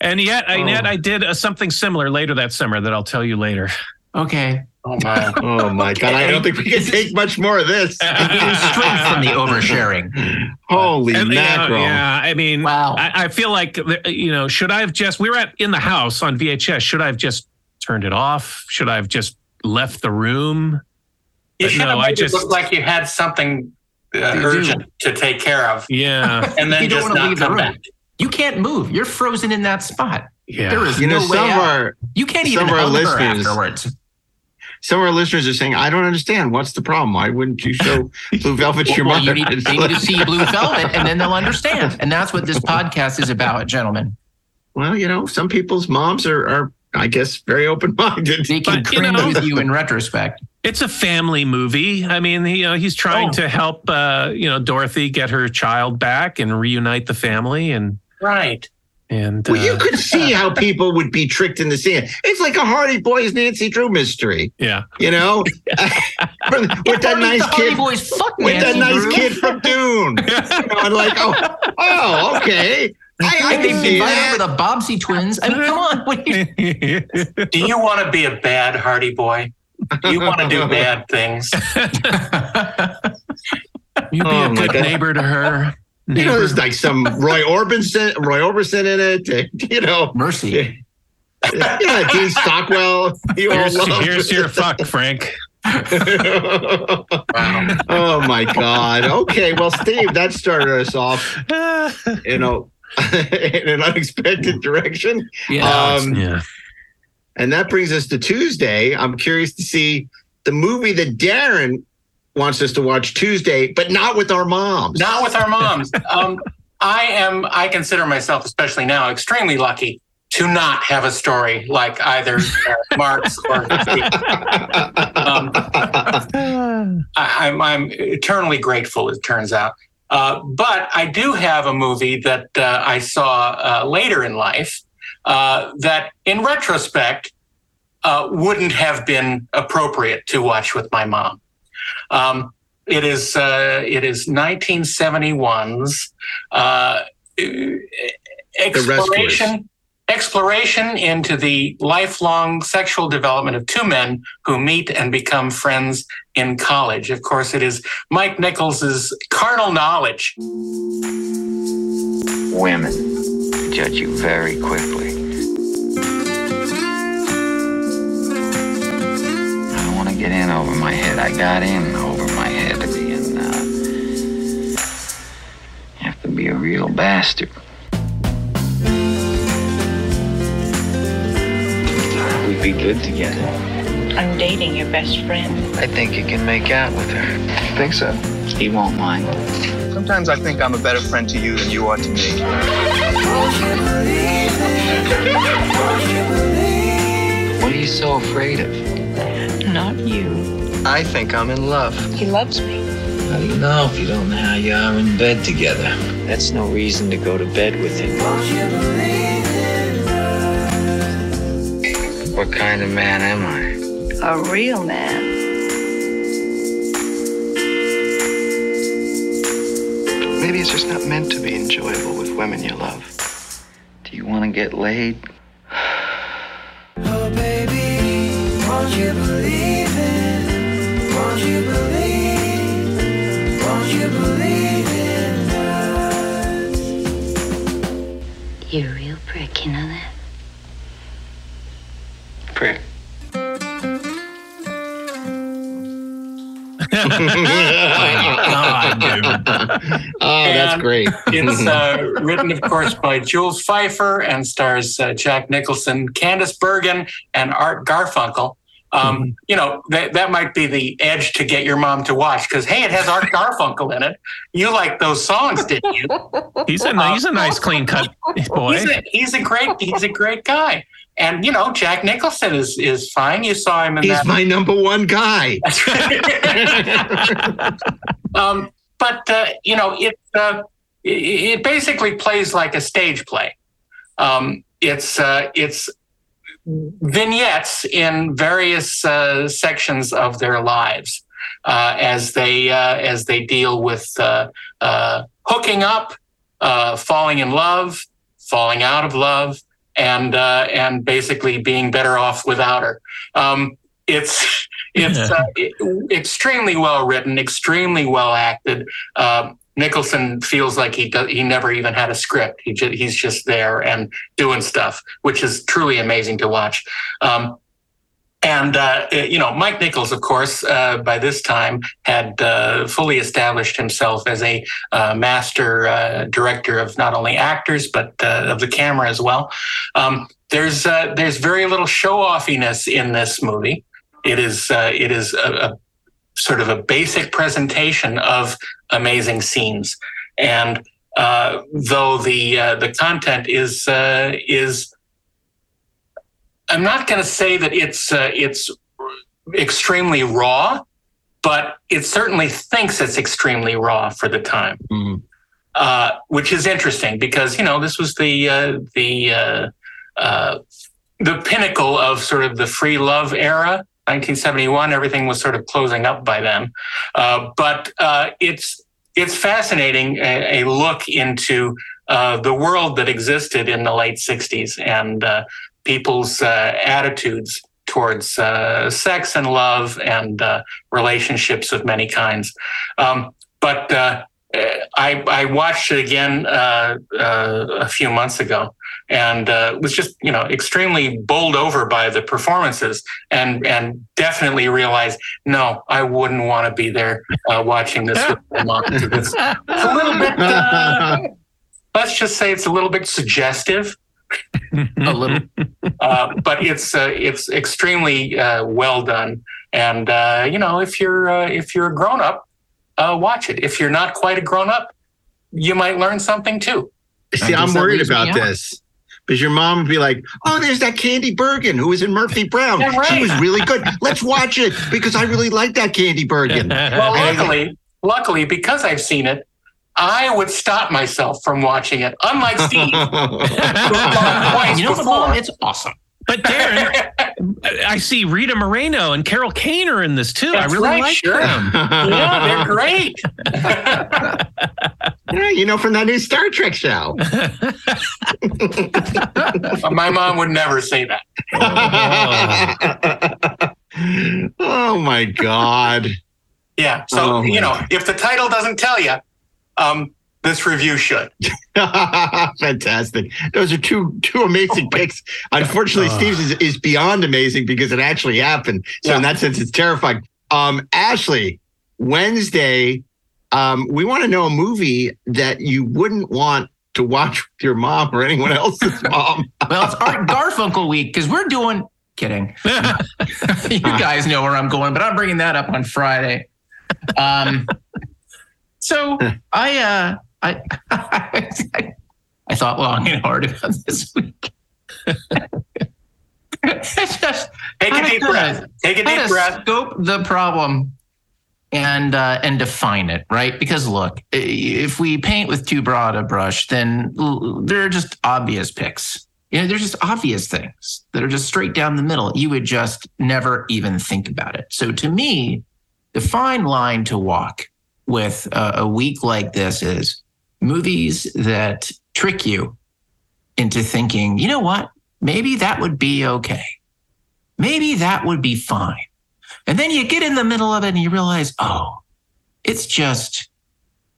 And yet, and yet, Oh. I did uh, something similar later that summer that I'll tell you later. Okay. Oh my. oh my god! I don't think we can take much more of this. Getting straight from the oversharing. Holy And, you know, mackerel! yeah, I mean, Wow. I, I feel like you know, should I have just? We were at in the house on VHS. Should I have just turned it off? Should I have just left the room? You should no, have I just- it look like you had something uh, You do. urgent to take care of, Yeah, and then You don't just wanna not leave the come room. back. You can't move. You're frozen in that spot. yeah. There is you know, no way some out. our You can't some even of our listeners- afterwards. Some of our listeners are saying, "I don't understand. What's the problem? Why wouldn't you show Blue Velvet to your Well, mother?" you need, they need to see Blue Velvet, and then they'll understand. And that's what this podcast is about, gentlemen. well, you know, some people's moms are, are I guess, very open-minded. They can But, you cringe know- with you in retrospect. It's a family movie. I mean, he, you know, he's trying Oh. to help, uh, you know, Dorothy get her child back and reunite the family, and Right. And Well, you uh, could see how people would be tricked into seeing it. It's like a Hardy Boys Nancy Drew mystery, yeah, you know, with that Hardy- nice the Hardy kid, Boys, fuck with that nice Drew. kid from Dune. You know, and like, oh, oh, okay, I, I And they can see invite that. over the Bobbsey twins. I mean, come on. What do you- Do you want to be a bad Hardy boy? Do you want to do bad things? you be Oh, a good neighbor to her. You know, there's like some Roy Orbison, Roy Orbison in it. You know, Mercy. yeah, Dean Stockwell. You all here's, love. here's your fuck, Frank. oh my God. Okay, well, Steve, that started us off. You know, in an unexpected direction. Yeah. Um, yeah. And that brings us to Tuesday. I'm curious to see the movie that Daren wants us to watch Tuesday, but not with our moms. Not with our moms. Um, I am. I consider myself, especially now, extremely lucky to not have a story like either Mark's or. Um, I, I'm, I'm eternally grateful. It turns out, uh, but I do have a movie that uh, I saw uh, later in life uh, that, in retrospect, uh, wouldn't have been appropriate to watch with my mom. Um, it is uh, it is 1971's uh, exploration exploration into the lifelong sexual development of two men who meet and become friends in college. Of course, it is Mike Nichols's Carnal Knowledge. Women judge you very quickly. Get in over my head. I got in over my head to be in. Uh, have to be a real bastard. We'd be good together. I'm dating your best friend. I think you can make out with her. Think so? He won't mind. Sometimes I think I'm a better friend to you than you are to me. What are you so afraid of? Not you. I think I'm in love. He loves me. How do you know if you don't know how you are in bed together? That's no reason to go to bed with him. What kind of man am I? A real man. Maybe it's just not meant to be enjoyable with women you love. Do you want to get laid? Great. it's uh, written, of course, by Jules Feiffer and stars uh, Jack Nicholson, Candice Bergen, and Art Garfunkel. Um, You know, that, that might be the edge to get your mom to watch because, hey, it has Art Garfunkel in it. You like those songs, didn't you? He's a he's a nice clean cut boy. He's a, he's a great he's a great guy. And you know, Jack Nicholson is is fine. You saw him in He's that. my number one guy. um, but uh, you know, it, uh, it it basically plays like a stage play. Um, it's uh, it's vignettes in various uh, sections of their lives uh, as they uh, as they deal with uh, uh, hooking up, uh, falling in love, falling out of love, and uh, and basically being better off without her. Um, it's it's uh, it- extremely well written, extremely well acted. Um, Nicholson feels like he does, he never even had a script. He he's just there and doing stuff, which is truly amazing to watch. Um, and uh, you know, Mike Nichols, of course, uh, by this time had uh, fully established himself as a uh, master uh, director of not only actors but uh, of the camera as well. Um, there's there's very little show offiness in this movie. It is it is a, a sort of a basic presentation of amazing scenes, and uh, though the uh, the content is uh, is I'm not going to say that it's uh, it's extremely raw, but it certainly thinks it's extremely raw for the time, uh, which is interesting because you know this was the uh, the uh, uh, the pinnacle of sort of the free love era. 1971, everything was sort of closing up by then, uh, but uh, it's it's fascinating a, a look into uh, the world that existed in the late 60s and uh, people's uh, attitudes towards uh, sex and love and relationships of many kinds. Um, but I, I watched it again a few months ago and uh, was just you know extremely bowled over by the performances and and definitely realized no I wouldn't want to be there uh, watching this with my mom. It's, it's a little bit uh, let's just say it's a little bit suggestive. A little. Uh, but it's uh, it's extremely uh, well done. And uh, you know if you're uh, if you're a grown up uh, watch it. If you're not quite a grown up you might learn something too. See, I'm worried about this because your mom would be like, "Oh, there's that Candy Bergen who was in Murphy Brown. Yeah, right. She was really good. Let's watch it because I really like that Candy Bergen." well And- luckily luckily because I've seen it I would stop myself from watching it unlike Steve you know what, Mom? It's awesome. But Daren, I see Rita Moreno and Carol Kane are in this too. That's I really right, like sure. them. yeah they're great Yeah, you know, from that new Star Trek show. my mom would never say that oh my God. yeah so Oh, you know if the title doesn't tell you um, this review should Fantastic. Those are two two amazing picks. Unfortunately, Uh. Steve's is, is beyond amazing because it actually happened. So in that sense, it's terrifying. Um, Ashley, Wednesday, um, we want to know a movie that you wouldn't want to watch with your mom or anyone else's mom. Well, it's Art Garfunkel week because we're doing. Kidding. you guys know where I'm going, but I'm bringing that up on Friday. Um, so I, uh, I, I thought long and hard about this week. it's just take a deep to- breath take a deep breath Scope the problem and uh, and define it, right? Because look, if we paint with too broad a brush, then there are just obvious picks. You know, there's just obvious things that are just straight down the middle. You would just never even think about it. So to me, the fine line to walk with a, a week like this is movies that trick you into thinking, you know what? Maybe that would be okay. Maybe that would be fine. And then you get in the middle of it and you realize, oh, it's just,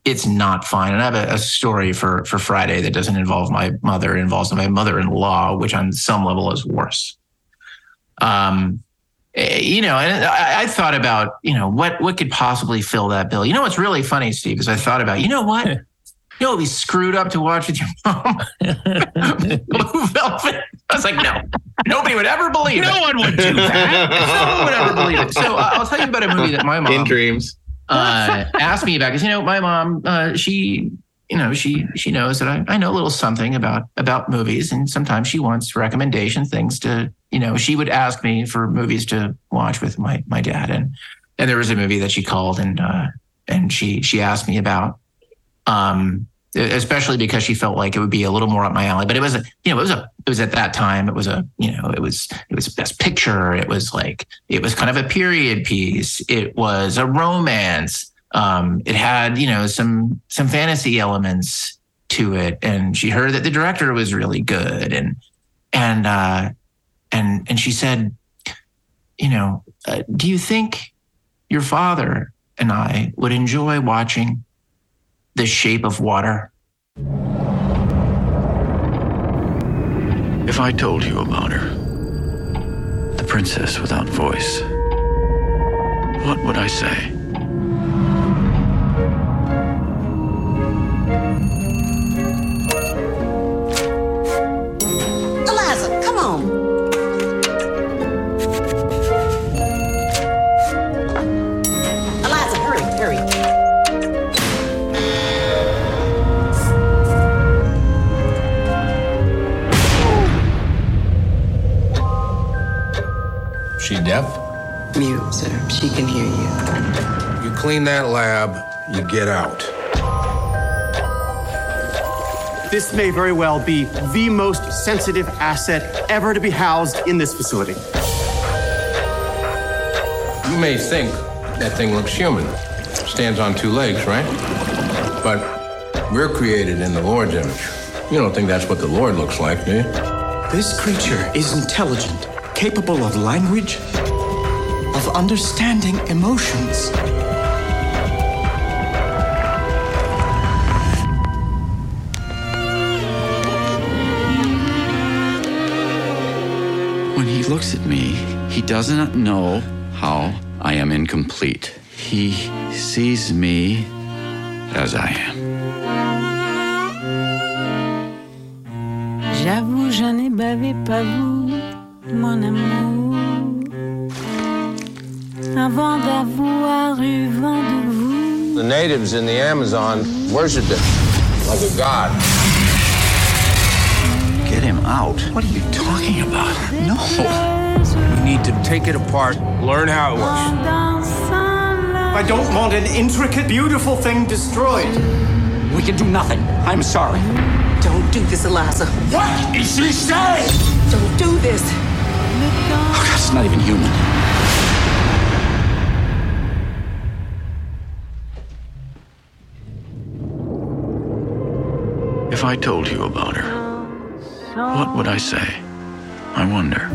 it's not fine. And I have a, a story for, for Friday that doesn't involve my mother, it involves my mother in law, which on some level is worse. Um, eh, you know, and I, I thought about, you know, what what could possibly fill that bill. You know what's really funny, Steve, is I thought about, you know what? You know, it'd be screwed up to watch with your mom. Blue Velvet. I was like, no, nobody would ever believe it. No one would do that. no one would ever believe it. So uh, I'll tell you about a movie that my mom In dreams. uh, asked me about because you know my mom uh, she you know she she knows that I, I know a little something about about movies and sometimes she wants recommendation things to you know she would ask me for movies to watch with my my dad and and there was a movie that she called and uh, and she she asked me about um especially because she felt like it would be a little more up my alley but it was you know it was a it was at that time it was a you know it was it was best picture. It was like it was kind of a period piece. It was a romance. Um it had you know some some fantasy elements to it. And she heard that the director was really good. And and uh and and she said you know uh, do you think your father and i would enjoy watching the shape of water If I told you about her, the princess without voice, what would I say? She deaf? Mute, sir. She can hear you. You clean that lab, you get out. This may very well be the most sensitive asset ever to be housed in this facility. You may think that thing looks human. Stands on two legs, right? But we're created in the Lord's image. You don't think that's what the Lord looks like, do you? This creature is intelligent, capable of language, of understanding emotions. When he looks at me, he does not know how I am incomplete. He sees me as I am. J'avoue, je n'ai bavé pas vous, mon amour. Avant d'avoir eu vent de vous. The natives in the Amazon worshiped it like a god. Get him out. What are you talking about? No. We need to take it apart, learn how it works. I don't want an intricate, beautiful thing destroyed. We can do nothing. I'm sorry. Don't do this, Eliza. What is she saying? Don't do this. Oh, God, it's not even human. If I told you about her, what would I say? I wonder.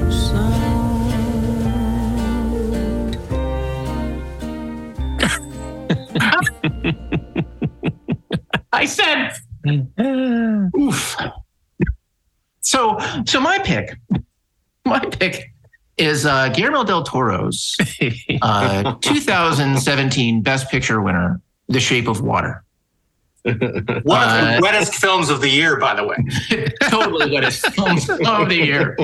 I said, oof. So, so my pick, my pick is uh, Guillermo del Toro's uh, 2017 Best Picture winner, The Shape of Water. One of the Uh, wettest films of the year, by the way. totally wettest films of the year.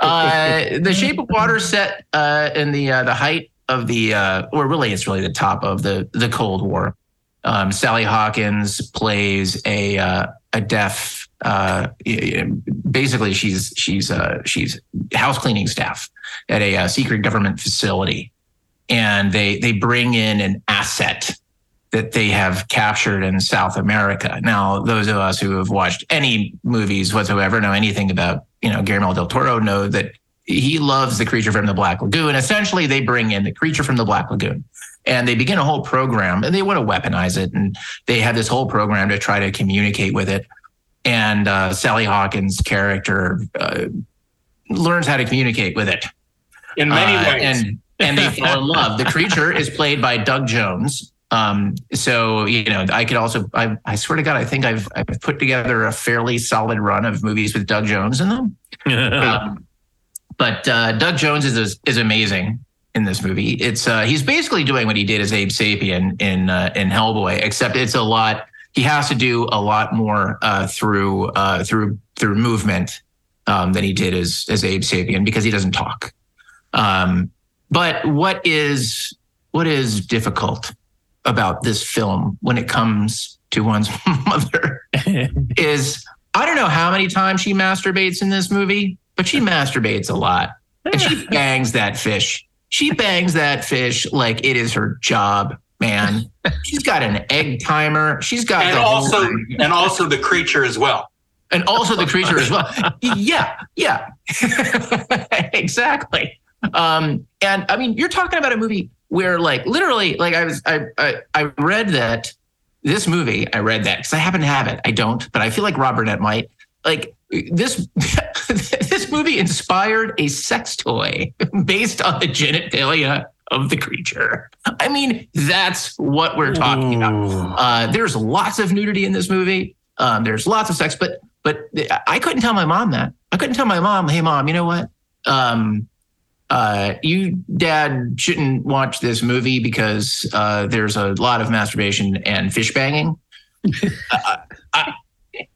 Uh, the Shape of Water set uh, in the uh, the height of the, uh, or really, it's really the top of the the Cold War. Um, Sally Hawkins plays a uh, a deaf. Uh, basically, she's she's uh, she's house cleaning staff at a uh, secret government facility, and they they bring in an asset that they have captured in South America. Now, those of us who have watched any movies whatsoever know anything about, you know, Guillermo del Toro know that he loves the creature from the Black Lagoon. Essentially, they bring in the creature from the Black Lagoon and they begin a whole program and they want to weaponize it. And they have this whole program to try to communicate with it. And uh, Sally Hawkins' character uh, learns how to communicate with it In many uh, ways. and and they fall in love. The creature is played by Doug Jones. Um, so you know, I could also, I, I swear to God, I think I've I've put together a fairly solid run of movies with Doug Jones in them. Um, but uh, Doug Jones is is amazing in this movie. It's uh, he's basically doing what he did as Abe Sapien in uh, in Hellboy, except it's a lot. He has to do a lot more uh, through uh, through through movement um, than he did as as Abe Sapien because he doesn't talk. Um, but what is what is difficult about this film when it comes to one's mother is I don't know how many times she masturbates in this movie, but she masturbates a lot. And she bangs that fish. She bangs that fish like it is her job, man. She's got an egg timer. She's got and also and also the creature as well. and also the creature as well. Yeah, yeah, exactly. Um, and I mean, you're talking about a movie where, like, literally, like, I was, I, I, I read that this movie. I read that because I happen to have it. I don't, but I feel like Rob Burnett might. Like this, this movie inspired a sex toy based on the genitalia of the creature. I mean, that's what we're talking about. Uh, there's lots of nudity in this movie. Um, there's lots of sex, but but I couldn't tell my mom that. I couldn't tell my mom, "Hey, mom, you know what? Um, uh, you, dad, shouldn't watch this movie because uh, there's a lot of masturbation and fish banging." Uh, I,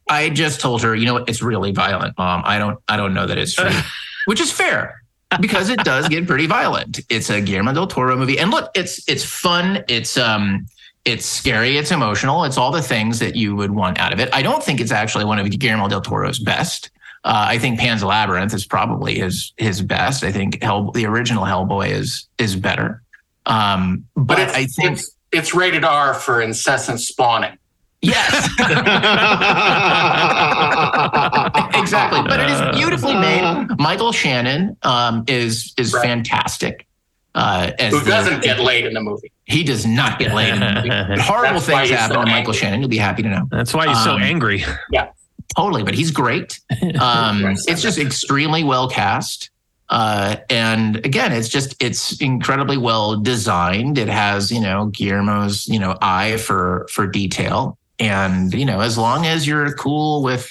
I just told her, you know what? It's really violent, mom. I don't, I don't know that it's true, which is fair because it does get pretty violent. It's a Guillermo del Toro movie, and look, it's it's fun. It's um, it's scary. It's emotional. It's all the things that you would want out of it. I don't think it's actually one of Guillermo del Toro's best. Uh, I think Pan's Labyrinth is probably his his best. I think Hell, the original Hellboy is is better. Um, but, But I think it's it's rated R for incessant spawning. Yes. exactly. But it is beautifully made. Michael Shannon um, is is fantastic. Uh, as Who doesn't get laid in the movie? He does not get laid in the movie. Horrible That's things happen so to Michael. Shannon. You'll be happy to know. That's why he's so Um, angry. Yeah. Totally, but he's great. Um, it's just extremely well cast. Uh, and again, it's just it's incredibly well designed. It has, you know, Guillermo's, you know, eye for for detail. And, you know, as long as you're cool with,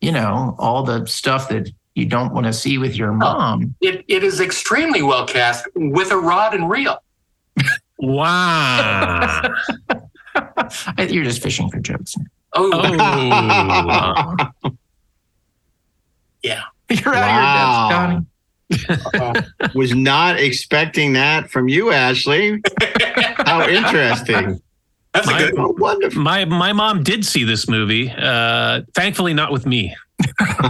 you know, all the stuff that you don't want to see with your oh, mom. It it is extremely well cast with a rod and reel. Wow. You're just fishing for jokes. Oh, Oh. yeah. You're Wow. out of your depth, Donnie. Was not expecting that from you, Ashley. How interesting. That's a My- good one. Wonderful. My my mom did see this movie. Uh, thankfully, not with me.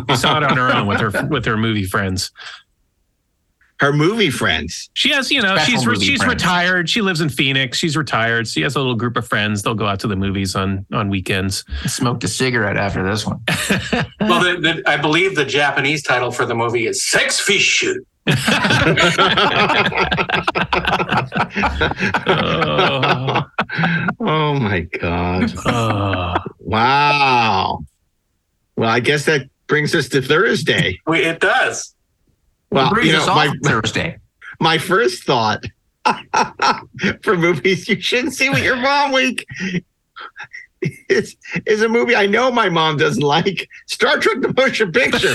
She saw it on her own with her with her movie friends. Her movie friends. She has, you know, Special she's she's friends. retired. She lives in Phoenix. She's retired. She has a little group of friends. They'll go out to the movies on on weekends. Smoked a cigarette after this one. Well, the, the, I believe the Japanese title for the movie is Sex Fish Shoot. Oh, Oh my God. oh. Wow. Well, I guess that brings us to Thursday. We, it does. Well, brings you us know, off my, Thursday. my first thought for movies you shouldn't see with your mom week is, is a movie I know my mom doesn't like Star Trek the Motion Picture.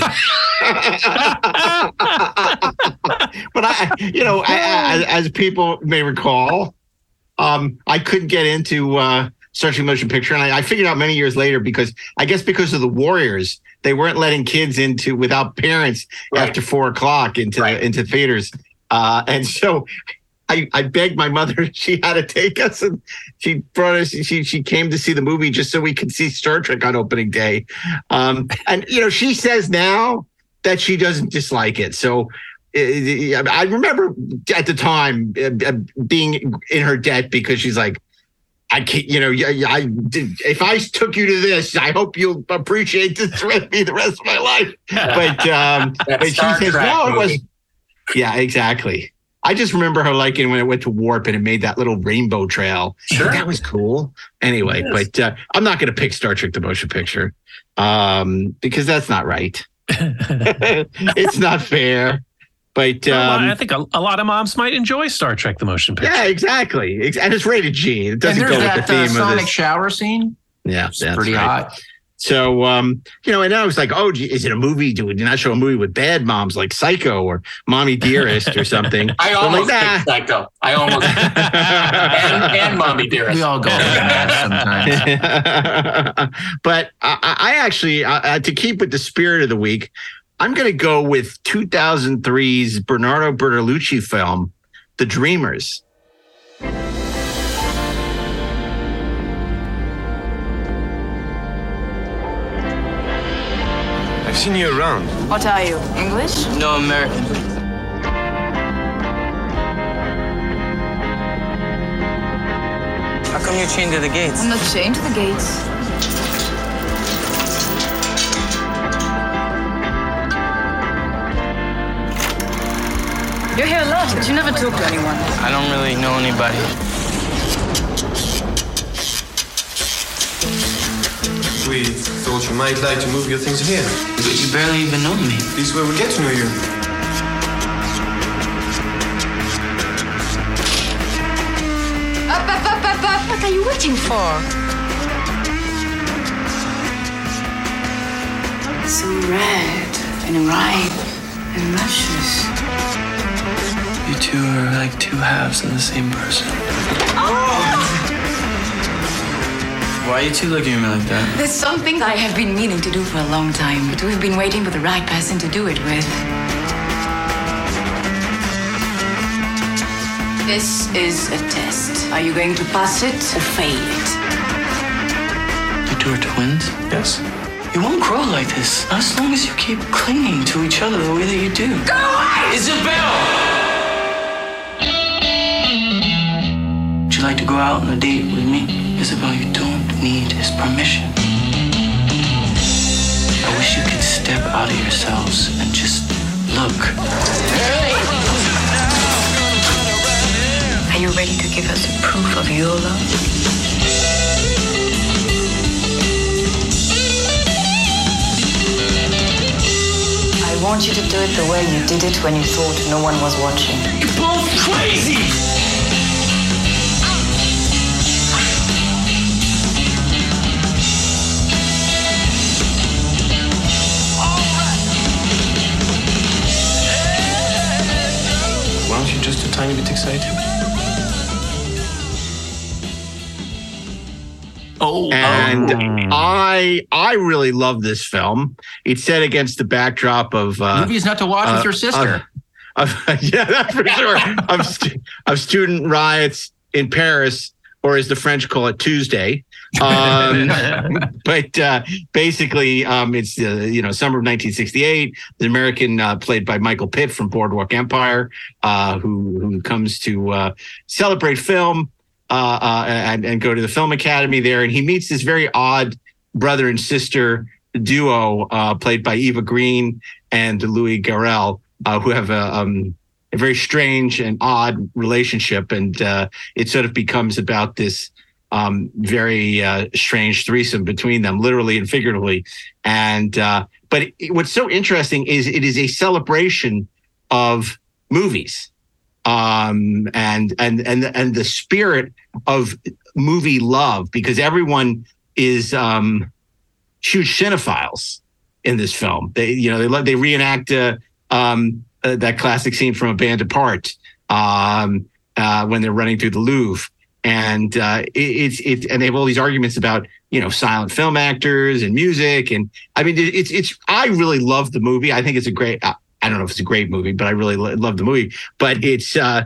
but I, you know, I, I, as people may recall, um, I couldn't get into uh, Star Trek Motion Picture, and I, I figured out many years later because I guess because of the Warriors, they weren't letting kids into without parents Right. after four o'clock into Right. into theaters, uh, and so. I, I begged my mother she had to take us and she brought us she she came to see the movie just so we could see Star Trek on opening day. Um, and you know, she says now that she doesn't dislike it. So uh, I remember at the time uh, being in her debt because she's like, I can't, you know, I, I if I took you to this, I hope you'll appreciate this with me the rest of my life. But um, but she says, Trek no, it was. Yeah, exactly. I just remember her liking when it went to warp and it made that little rainbow trail. Sure. that was cool. Anyway, Yes. but uh, I'm not going to pick Star Trek: The Motion Picture um, because that's not right. it's not fair. But Well, um, I think a, a lot of moms might enjoy Star Trek: The Motion Picture. yeah, exactly. And it's rated G. It doesn't there's go with the theme uh, of sonic this. shower scene. Yeah, It's that's pretty right. hot. So, um, you know, and I was like, oh, is it a movie? Do we not show a movie with bad moms like Psycho or Mommy Dearest or something? I So I'm almost like, nah. picked Psycho. I almost and, and Mommy Dearest. We all go through that sometimes. but I, I actually, uh, uh, to keep with the spirit of the week, I'm going to go with 2003's Bernardo Bertolucci film, The Dreamers. I've you around. What are you? English? No American. How come you're chained to the gates? I'm not chained to the gates. You're here a lot, but you never talk to anyone. I don't really know anybody. Thought you might like to move your things here. But you barely even know me. This is where we get to know you. Up, up, up, up, up. What are you waiting for? So red and ripe and luscious. You two are like two halves of the same person. Why are you two looking at me like that? There's something I have been meaning to do for a long time, but we've been waiting for the right person to do it with. This is a test. Are you going to pass it or fail it? You two are twins? Yes. You won't grow like this as long as you keep clinging to each other the way that you do. Go away! Isabel! Would you like to go out on a date with me? Isabel, you don't need his permission. I wish you could step out of yourselves and just look. Are you ready to give us a proof of your love? I want you to do it the way you did it when you thought no one was watching. You're both crazy! Tiny bit excited? Oh, and Oh. I I really love this film. It's set against the backdrop of uh, Movies not to watch with uh, your sister. Of, of- yeah, that's for sure. of, stu- of student riots in Paris, or as the French call it, Tuesday. Um, but uh, basically, um, it's uh, you know summer of 1968. The American uh, played by Michael Pitt from Boardwalk Empire, uh, who who comes to uh, celebrate film uh, uh, and and go to the film academy there, and he meets this very odd brother and sister duo uh, played by Eva Green and Louis Garrel, uh, who have a, um, a very strange and odd relationship, and uh, it sort of becomes about this um, very uh, strange threesome between them, literally and figuratively. And uh, but it, what's so interesting is it is a celebration of movies, um, and and and and the spirit of movie love because everyone is um, huge cinephiles in this film. They you know they love they reenact uh, um, uh, that classic scene from Bande à part um, uh, when they're running through the Louvre and uh, it, it's it's and they have all these arguments about you know silent film actors and music and I mean it- it's it's I really love the movie I think it's a great I I don't know if it's a great movie but I really lo- love the movie but it's uh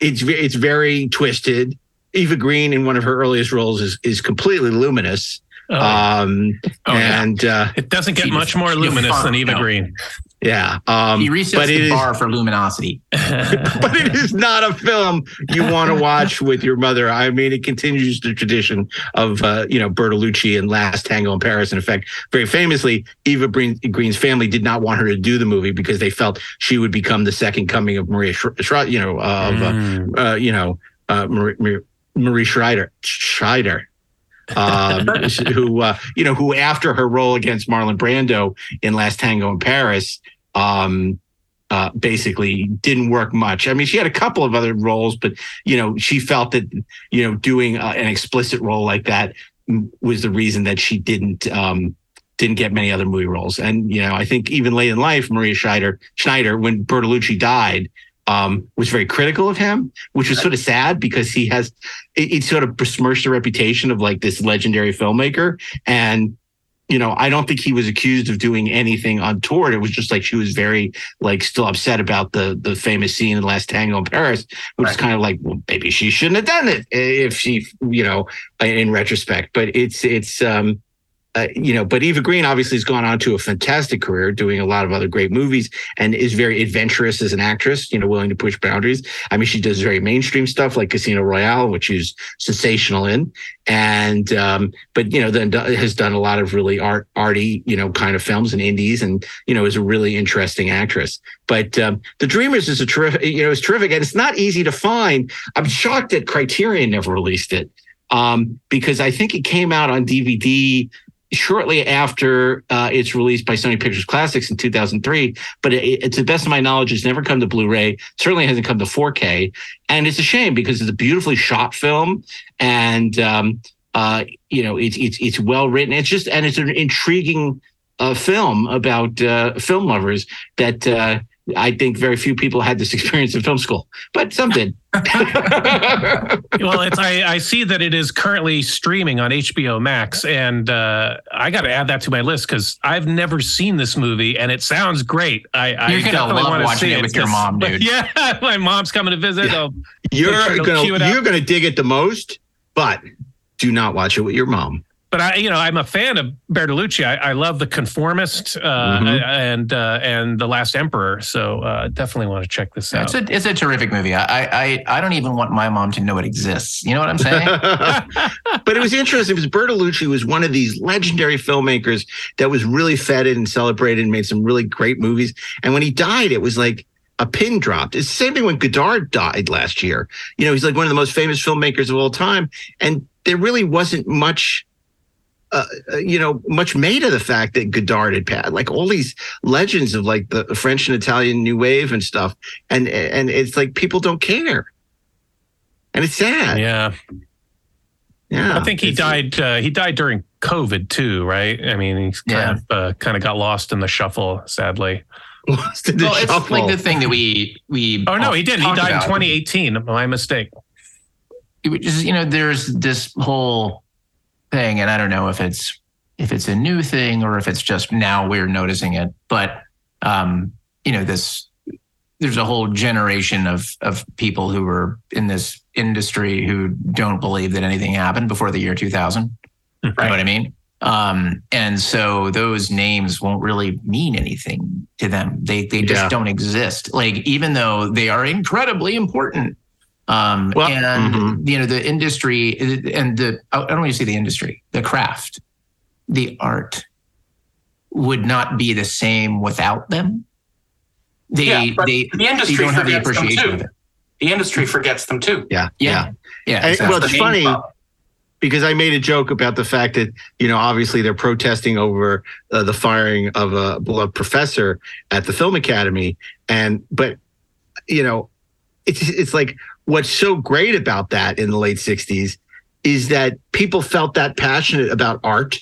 it's it's very twisted Eva Green in one of her earliest roles is is completely luminous Oh. um Oh, yeah. and uh It doesn't get much more she luminous than Eva out. Green. Yeah. Um, he resets but it the is- bar for luminosity. but it is not a film you want to watch with your mother. I mean, it continues the tradition of uh, you know Bertolucci and Last Tango in Paris. In effect, very famously, Eva Green, Green's family did not want her to do the movie because they felt she would become the second coming of Maria, Sh- Sh- you know, of uh, uh, you know uh, Marie, Marie, Marie Schreider, Schreider. Um, who uh, you know who after her role against Marlon Brando in Last Tango in Paris um uh, basically didn't work much. I mean, she had a couple of other roles, but you know, she felt that you know doing uh, an explicit role like that was the reason that she didn't um, didn't get many other movie roles. And you know, I think even late in life, Maria Schneider Schneider, when Bertolucci died, um, was very critical of him, which was sort of sad because he has it, it sort of besmirched the reputation of like this legendary filmmaker and you know, I don't think he was accused of doing anything untoward. It was just like she was very like still upset about the the famous scene in Last Tango in Paris, which is kind of like, well, maybe she shouldn't have done it if she, you know, in retrospect. But it's it's um uh, you know, but Eva Green obviously has gone on to a fantastic career, doing a lot of other great movies, and is very adventurous as an actress. You know, willing to push boundaries. I mean, she does very mainstream stuff like Casino Royale, which she's sensational in, and um, but you know, then has done a lot of really art, arty, you know, kind of films and indies, and you know, is a really interesting actress. But um, The Dreamers is a terrific, you know, is terrific, and it's not easy to find. I'm shocked that Criterion never released it um, because I think it came out on DVD shortly after uh, its release by Sony Pictures Classics in 2003. But it, it, to the best of my knowledge, it's never come to Blu-ray. Certainly hasn't come to 4K, and it's a shame because it's a beautifully shot film, and um, uh, you know it's it's it's well written. It's just and it's an intriguing uh, film about uh, film lovers that. I think very few people had this experience in film school, but some did. well, it's I, I see that it is currently streaming on HBO Max, and uh, I got to add that to my list because I've never seen this movie, and it sounds great. I, I You're gonna definitely want to watching see it with your 'cause- mom, dude. Yeah, my mom's coming to visit. I'll You're sure gonna cue it up. you're gonna dig it the most, but do not watch it with your mom. But I, you know, I'm a fan of Bertolucci. I, I love The Conformist uh, Mhm. and uh, and The Last Emperor. So uh, definitely want to check this out. It's a it's a terrific movie. I I I don't even want my mom to know it exists. You know what I'm saying? but it was interesting because Bertolucci was one of these legendary filmmakers that was really feted and celebrated and made some really great movies. And when he died, it was like a pin dropped. It's the same thing when Godard died last year. You know, he's like one of the most famous filmmakers of all time. And there really wasn't much uh, uh, you know, much made of the fact that Godard had passed, like all these legends of like the French and Italian New Wave and stuff, and and it's like people don't care, and it's sad. Yeah, yeah. I think he died. Uh, he died during COVID too, right? I mean, he's kind of uh, kind of got lost in the shuffle, sadly. Lost in well, it's like the thing that we we. Oh no, he did. He talked died in 2018. My mistake. it was just you know there's this whole thing and i don't know if it's if it's a new thing or if it's just now we're noticing it but um you know this there's a whole generation of of people who were in this industry who don't believe that anything happened before the year 2000 you know what i mean? Um and so those names won't really mean anything to them. They they just Yeah. don't exist. Like even though they are incredibly important um, Well, and mhm. you know the industry and the I don't want to say the industry, the craft, the art would not be the same without them. They yeah, they the industry they don't have the forgets them appreciation too. of it. The industry forgets them too. Yeah, Yeah, yeah. And- exactly. well, it's funny because I made a joke about the fact that you know obviously they're protesting over uh, the firing of a beloved professor at the film academy, and but you know it's it's like what's so great about that in the late '60s is that people felt that passionate about art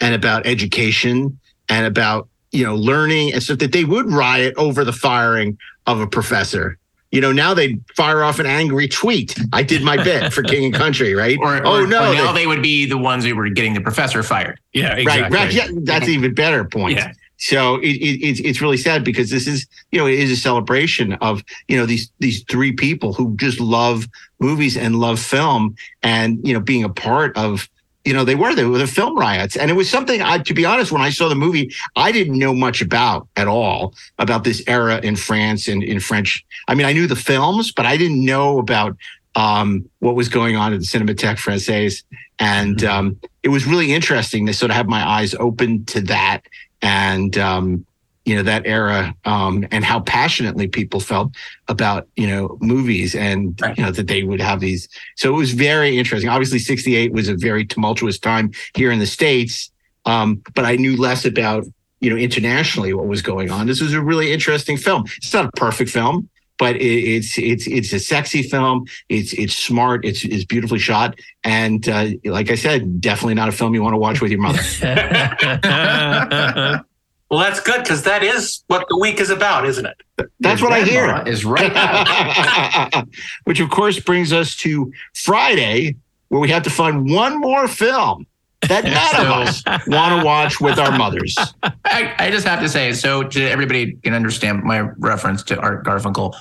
and about education and about you know learning and stuff that they would riot over the firing of a professor. You know, now they fire off an angry tweet. I did my bit for King and Country, right? or, oh or- no, or now they- they would be the ones who were getting the professor fired. Yeah, right, exactly. right. Yeah, that's an even better point. Yeah. So it, it, it's it's really sad because this is you know it is a celebration of you know these these three people who just love movies and love film and you know being a part of you know, they were they were the film riots, and it was something. I, to be honest, when I saw the movie, I didn't know much about at all about this era in France and in French. I mean, I knew the films, but I didn't know about um, what was going on at the Cinémathèque Française, and um, it was really interesting to sort of have my eyes open to that and um, you know that era um, and how passionately people felt about you know movies and you know that they would have these. So it was very interesting. Obviously 68 was a very tumultuous time here in the states um, but i knew less about you know internationally what was going on. This was a really interesting film. It's not a perfect film but it, it's it's it's a sexy film. It's it's smart. It's it's beautifully shot. And uh, like i said definitely not a film you want to watch with your mother. Well, that's good because that is what the week is about, isn't it? That's what I hear. Is right. Which, of course, brings us to Friday, where we have to find one more film that none of us want to watch with our mothers. I, I just have to say, so to everybody can understand my reference to Art Garfunkel.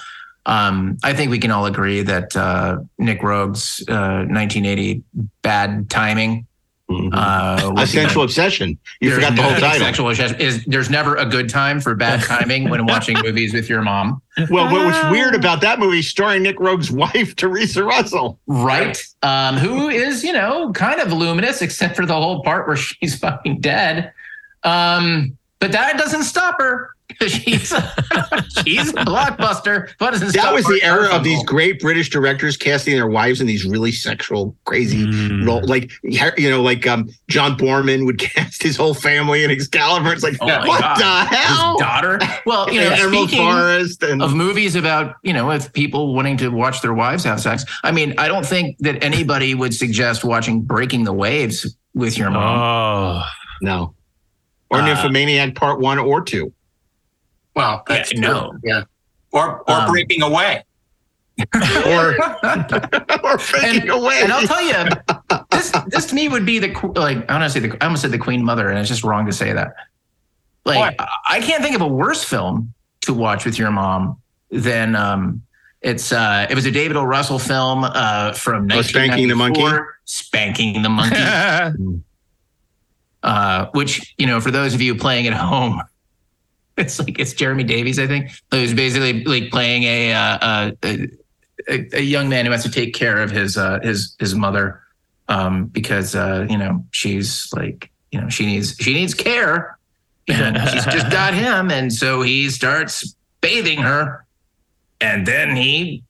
Um, I think we can all agree that uh, Nick Roeg's uh, 1980 "Bad Timing," uh, A sensual obsession. You there's forgot the whole title. Sexual obsession is there's never a good time for bad timing when watching movies with your mom. Well, what was weird about that movie, starring Nick Roeg's wife, Theresa Russell. right? Um, who is, you know, kind of luminous, except for the whole part where she's fucking dead. Um, but that doesn't stop her. she's she's a blockbuster. But That was the era of these great British directors casting their wives in these really sexual, crazy role. Like, you know, like um, John Boorman would cast his whole family in Excalibur. It's like, Oh what God. the hell? His daughter. Well, you know, Emerald speaking Forest and of movies about you know with people wanting to watch their wives have sex. I mean, I don't think that anybody would suggest watching Breaking the Waves with your mom. Oh, no. Or Uh, Nymphomaniac Part One or Two. Well, that's Yeah, no. Yeah. Or or Um, breaking away. Or, or Faking and, Away. and I'll tell you, this this to me would be the like I want to say the I almost said the Queen Mother, and it's just wrong to say that. Like I I can't think of a worse film to watch with your mom than um it's uh it was a David O. Russell film uh from Oh, Spanking the Monkey? Spanking the Monkey. uh, which you know, for those of you playing at home, it's like it's Jeremy Davies, I think, who's basically like playing a uh, a, a, a young man who has to take care of his uh, his his mother um, because uh, you know she's like you know she needs she needs care. And she's just got him, and so he starts bathing her, and then he,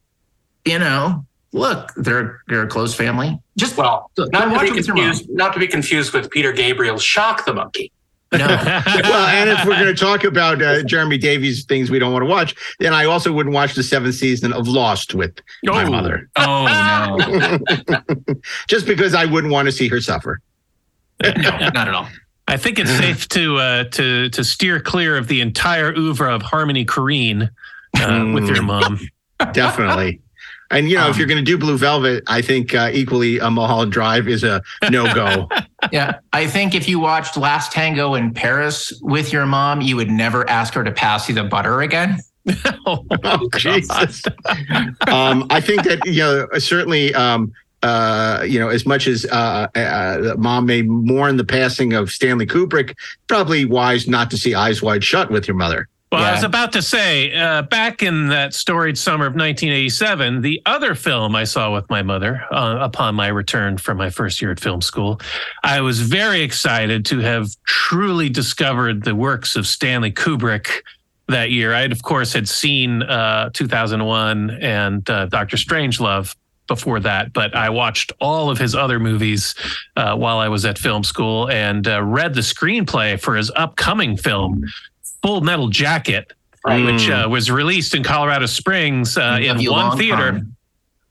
you know, look, they're they're a close family. Just Well, look, not to be it with your mom. confused. Not to be confused with Peter Gabriel's "Shock the Monkey." No. well, and if we're going to talk about uh, Jeremy Davies things we don't want to watch, then I also wouldn't watch the seventh season of Lost with my Oh. mother, Oh no, just because I wouldn't want to see her suffer. no, not at all. I think it's safe to uh, to to steer clear of the entire oeuvre of Harmony Korine uh, with your mom. Definitely. And you know, if you're going to do Blue Velvet, I think uh, equally uh, Mulholland Drive is a no go. Yeah, I think if you watched Last Tango in Paris with your mom, you would never ask her to pass you the butter again. oh, oh, Jesus. um, I think that you know certainly. Um, uh, you know, as much as uh, uh, mom may mourn the passing of Stanley Kubrick, probably wise not to see Eyes Wide Shut with your mother. Well, I was about to say, uh, back in that storied summer of 1987, the other film I saw with my mother uh, upon my return from my first year at film school, I was very excited to have truly discovered the works of Stanley Kubrick that year. I, of course, had seen uh, 2001 and uh, Doctor Strangelove before that, but I watched all of his other movies uh, while I was at film school and uh, read the screenplay for his upcoming film, Full Metal Jacket, which uh, was released in Colorado Springs uh, in one theater. time.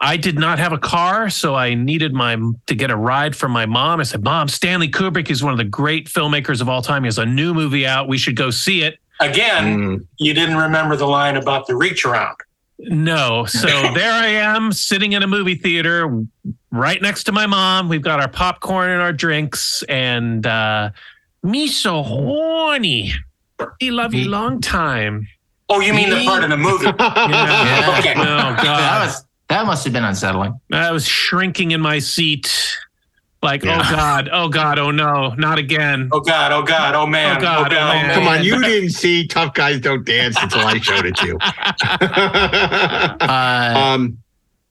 I did not have a car, so I needed my to get a ride from my mom. I said, "Mom, Stanley Kubrick is one of the great filmmakers of all time. He has a new movie out. We should go see it." Again, Mm. you didn't remember the line about the reach around. No. So there I am sitting in a movie theater right next to my mom. We've got our popcorn and our drinks and uh me so horny. He love you long time. Oh, you mean the part in the movie? Yeah. Okay. Oh that God. was that must have been unsettling. I was shrinking in my seat. Like, Yeah. oh God, oh God, oh no, not again. Oh God, oh God, oh man, Oh, God, God, oh, man. Come on, you didn't see Tough Guys Don't Dance until I showed it to you. Uh, um,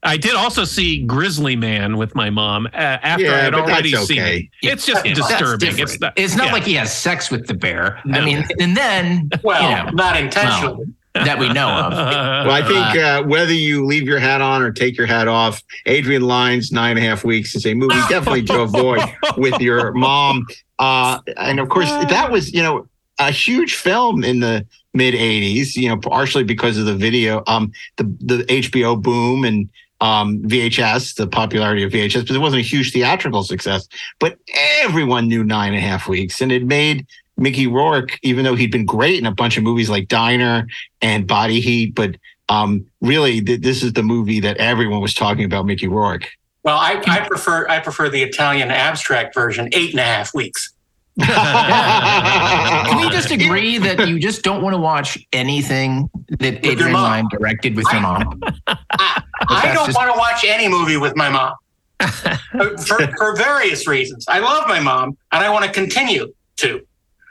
I did also see Grizzly Man with my mom uh, after Yeah, I had but that's already seen it. It's just That's disturbing. It's not, It's not yeah. like he has sex with the bear. I mean, and then Well, you know, not intentionally. that we know of. well, I think uh, whether you leave your hat on or take your hat off, Adrian Lyne's nine and a half weeks is a movie definitely to avoid with your mom. Uh, and of course, that was, you know, a huge film in the mid 80s, you know, partially because of the video, um, the, the HBO boom and um, VHS, the popularity of VHS, but it wasn't a huge theatrical success. But everyone knew nine and a half weeks, and it made Mickey Rourke, even though he'd been great in a bunch of movies like Diner and Body Heat, but um, really, th- this is the movie that everyone was talking about Mickey Rourke. Well, I, I prefer I prefer the Italian abstract version, eight and a half weeks. Can we just agree that you just don't want to watch anything that your Adrian. Lyne directed with your mom? I that's don't just- want to watch any movie with my mom for, for various reasons. I love my mom, and I want to continue to.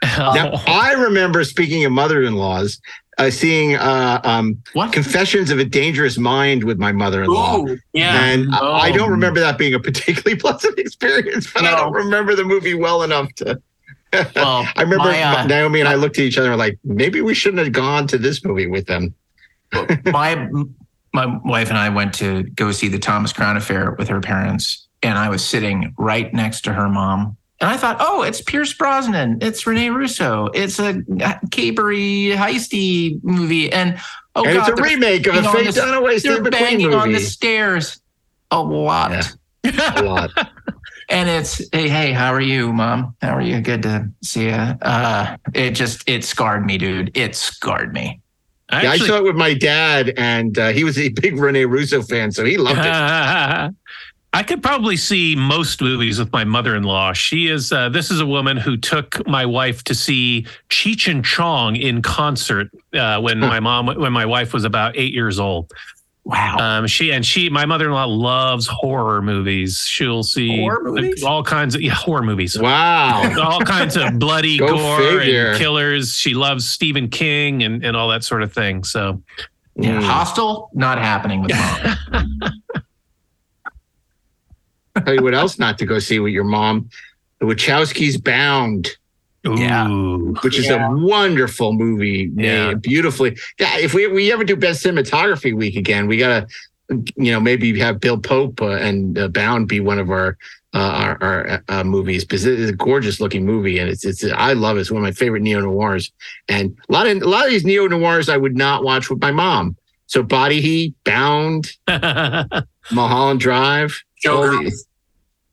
Now, I remember speaking of mother-in-laws, uh, seeing uh, um, Confessions of a Dangerous Mind with my mother-in-law. Ooh, yeah. And I- Oh. I don't remember that being a particularly pleasant experience, but I don't remember the movie well enough to. Well, I remember my, uh, Naomi and I looked at each other like, maybe we shouldn't have gone to this movie with them. my my wife and I went to go see the Thomas Crown Affair with her parents, and I was sitting right next to her mom. And I thought, oh, it's Pierce Brosnan, it's Rene Russo, it's a capery, heisty movie, and oh And it's a remake of a Faye the- Dunaway, Steve They're McQueen banging on the stairs. A lot. A lot. and it's hey hey how are you mom? How are you? Good to see you uh it just it scarred me dude. It scarred me I yeah, I saw it with my dad, and uh, he was a big Rene Russo fan, so he loved it. I could probably see most movies with my mother-in-law. She is. Uh, this is a woman who took my wife to see Cheech and Chong in concert uh, when my mom, when my wife was about eight years old. Wow. Um, she and she, my mother-in-law loves horror movies. She'll see movies? all kinds of yeah, horror movies. Wow. all kinds of bloody Go gore figure. and killers. She loves Stephen King and, and all that sort of thing. So yeah Mm. hostile not happening with mom Tell you what else not to go see with your mom. The Wachowski's Bound. Yeah. Which is Yeah. a wonderful movie, Yeah. made beautifully. Yeah, if we we ever do best cinematography week again, we gotta, you know, maybe have Bill Pope uh, and uh, Bound be one of our uh, our, our uh, movies because it is a gorgeous looking movie and it's it's I love it. It's one of my favorite neo noirs. And a lot of a lot of these neo noirs I would not watch with my mom. So Body Heat, Bound, Mulholland Drive, all Showgirls.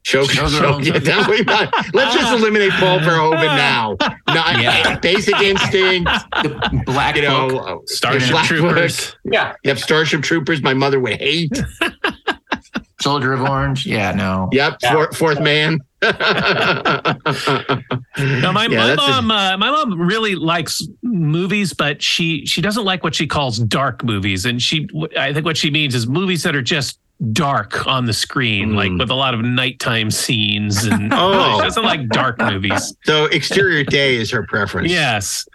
These- Show, show, Showgirls. yeah, definitely not. Let's just eliminate Paul Verhoeven now. Not, Yeah. Basic Instinct, the black you know, uh, Starship Black Troopers. Book. Yeah. Yep, Starship Troopers. My mother would hate. soldier of orange yeah no Yep, Yeah. fourth, fourth man. No, my, Yeah, my that's a- mom, uh, my mom really likes movies, but she she doesn't like what she calls dark movies, and she I think what she means is movies that are just dark on the screen, like with a lot of nighttime scenes, and Oh. she doesn't like dark movies. so exterior day is her preference. Yes,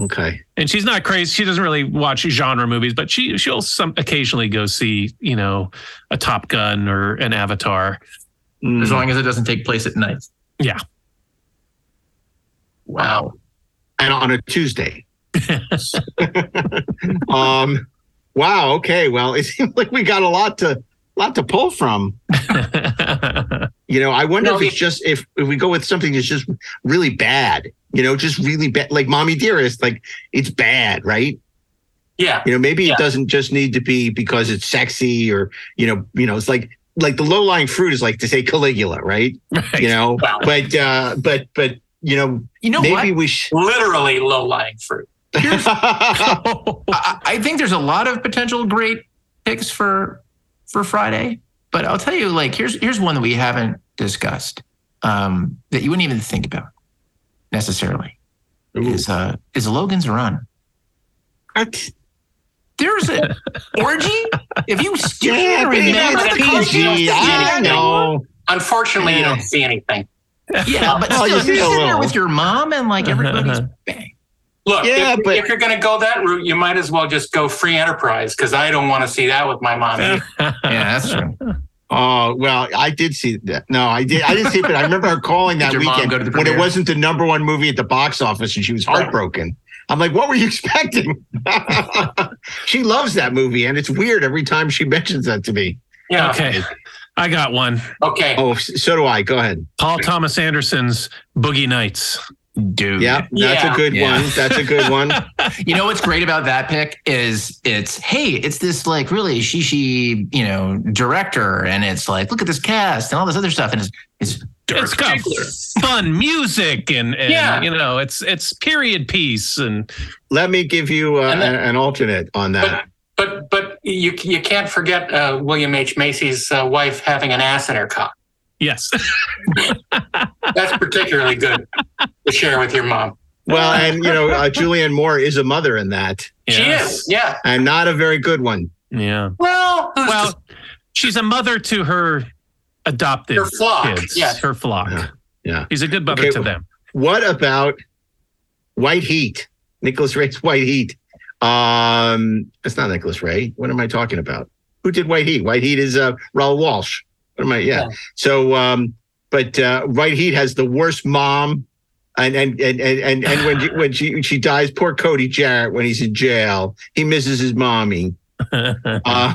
Okay. and she's not crazy. She doesn't really watch genre movies, but she she'll some occasionally go see you know a Top Gun or an Avatar. Mm. as long as it doesn't take place at night Yeah. wow and on a Tuesday. um, wow. Okay. Well, it seems like we got a lot to lot to pull from. You know, I wonder No, if it's it- just if if we go with something that's just really bad. You know, just really bad, like "Mommy Dearest." Like it's bad, right? Yeah. You know, maybe Yeah. it doesn't just need to be because it's sexy or you know, you know, it's like like the low lying fruit is like to say Caligula, right? Right. You know, Wow. but uh, but but you know, you know maybe what we should. Literally low lying fruit. I, I think there's a lot of potential great picks for for Friday, but I'll tell you, like here's here's one that we haven't discussed um, that you wouldn't even think about necessarily. Is uh is Logan's Run? What? There's an orgy. If you still Yeah, remember it's the PG. cartoons, I know. Unfortunately, you don't see anything. Yeah, but Oh, still, you you're see a sitting there with your mom and like everybody's Look, Yeah, if, but- if you're going to go that route, you might as well just go free enterprise because I don't want to see that with my mom. either. yeah, that's true. Oh well, I did see that. No, I did. I didn't see it, but I remember her calling that Did your mom weekend go when it wasn't the number one movie at the box office, and she was oh. heartbroken. I'm like, what were you expecting? she loves that movie, and it's weird every time she mentions that to me. Yeah. Okay. I got one. Okay. Oh, so do I. Go ahead. Paul Thomas Anderson's Boogie Nights. Dude. Yeah, that's Yeah. a good Yeah. one. That's a good one. You know what's great about that pick is it's hey, it's this like really shishi, you know, director, and it's like look at this cast and all this other stuff, and it's it's Dirk It's got fun music and, and Yeah. you know, it's it's period piece and Let me give you uh, then- an alternate on that. But but you you can't forget uh, William H Macy's uh, wife having an ass in her cock. yes. That's particularly good to share with your mom. Well, and you know, uh, Julianne Moore is a mother in that, She is, yeah. and not a very good one. Yeah. Well, Well, she's a mother to her adopted Her flock, kids. yes. Her flock. Yeah. Yeah. She's a good mother Okay, to them. What about White Heat? Nicholas Ray's White Heat. Um, it's not Nicholas Ray. What am I talking about? Who did White Heat? White Heat is uh, Raoul Walsh. What am I? Yeah. Yeah. So, um, but uh, White Heat has the worst mom, and and and and and, and when she, when she she dies, poor Cody Jarrett when he's in jail, he misses his mommy. Uh,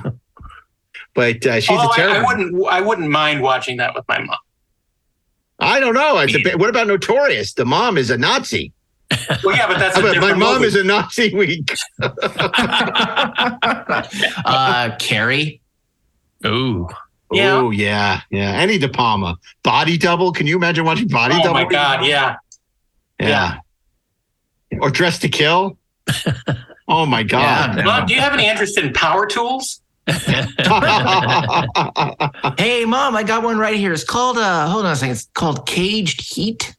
but uh, she's oh, a I, terrible. I wouldn't I wouldn't mind watching that with my mom. I don't know. It's a bit, what about Notorious? The mom is a Nazi. Well, yeah, but that's a But my mom movie. is a Nazi week. uh Carrie. Ooh. Yeah. Oh yeah, yeah. Any De Palma body double. Can you imagine watching body oh double? Oh my god, yeah. Yeah. Or Dress to Kill. oh my god. Mom, do you have any interest in power tools? Hey mom, I got one right here. It's called uh hold on a second. It's called Caged Heat.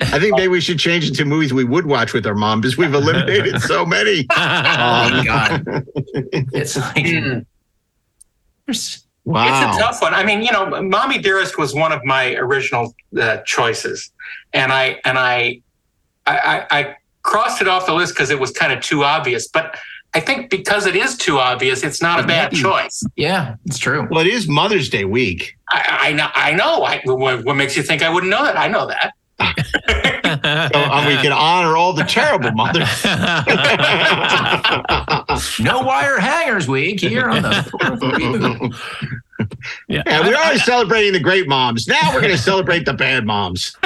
I think maybe we should change it to movies we would watch with our mom because we've eliminated so many. Oh my god. It's like Mm. there's Wow. It's a tough one. I mean, you know, "Mommy Dearest" was one of my original uh, choices, and I and I, I, I, I crossed it off the list because it was kind of too obvious. But I think because it is too obvious, it's not a bad choice. yeah, it's true. Well, it is Mother's Day week. I, I know. I know. I, what, what makes you think I wouldn't know that? I know that. So um, we can honor all the terrible mothers. No wire hangers week here on the yeah. Yeah, we are celebrating the great moms. Now we're going to celebrate the bad moms.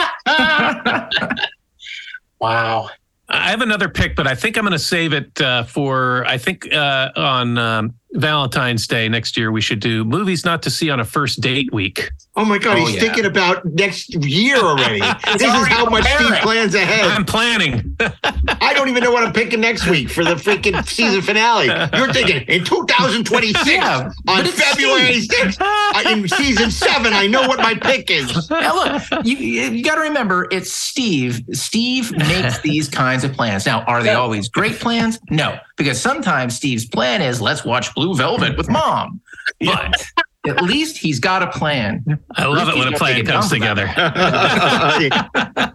Wow. I have another pick, but I think I'm going to save it uh, for. I think uh, on um, Valentine's Day next year we should do movies not to see on a first date week. Oh my God, Oh, he's yeah. thinking about next year already. this is how much Steve plans ahead. I'm planning. I don't even know what I'm picking next week for the freaking season finale. You're thinking in 2026 Yeah, on February Steve. 6th uh, in season seven. I know what my pick is. Now look, you you got to remember it's Steve. Steve makes these kinds of plans. Now, are they always great plans? No, because sometimes Steve's plan is let's watch Blue Velvet with mom. But at least he's got a plan. I love it when a plan comes together.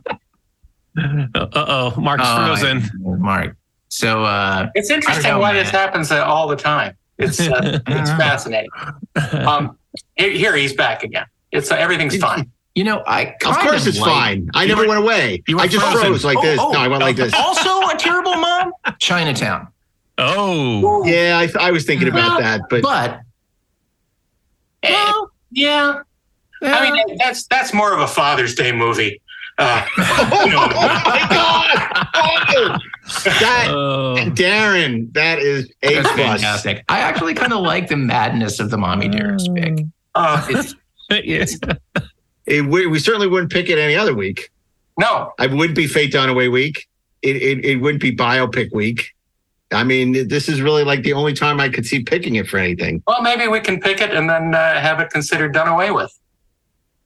Uh oh, Mark's Oh, frozen. Mark. So uh, It's interesting know, why man. this happens uh, all the time. It's uh, it's fascinating. Um, here, here he's back again. It's uh, everything's fine. you know, I Of kind course it's like- fine. I never were- went away. I just frozen. froze like Oh, this. oh, no, I went like this. Also, a terrible mom. Chinatown. Oh, Yeah, I, I was thinking about that, but But Well, yeah. I mean, that's that's more of a Father's Day movie. Uh, oh my God! Oh, that Oh. Daren, that is a plus. fantastic. I actually kind of like the madness of the mommy dearest pick. uh, It's, yes. It, we, we certainly wouldn't pick it any other week. no, I wouldn't be Faye Dunaway week. It, it it wouldn't be biopic week. I mean, this is really like the only time I could see picking it for anything. well, maybe we can pick it and then uh, have it considered done away with.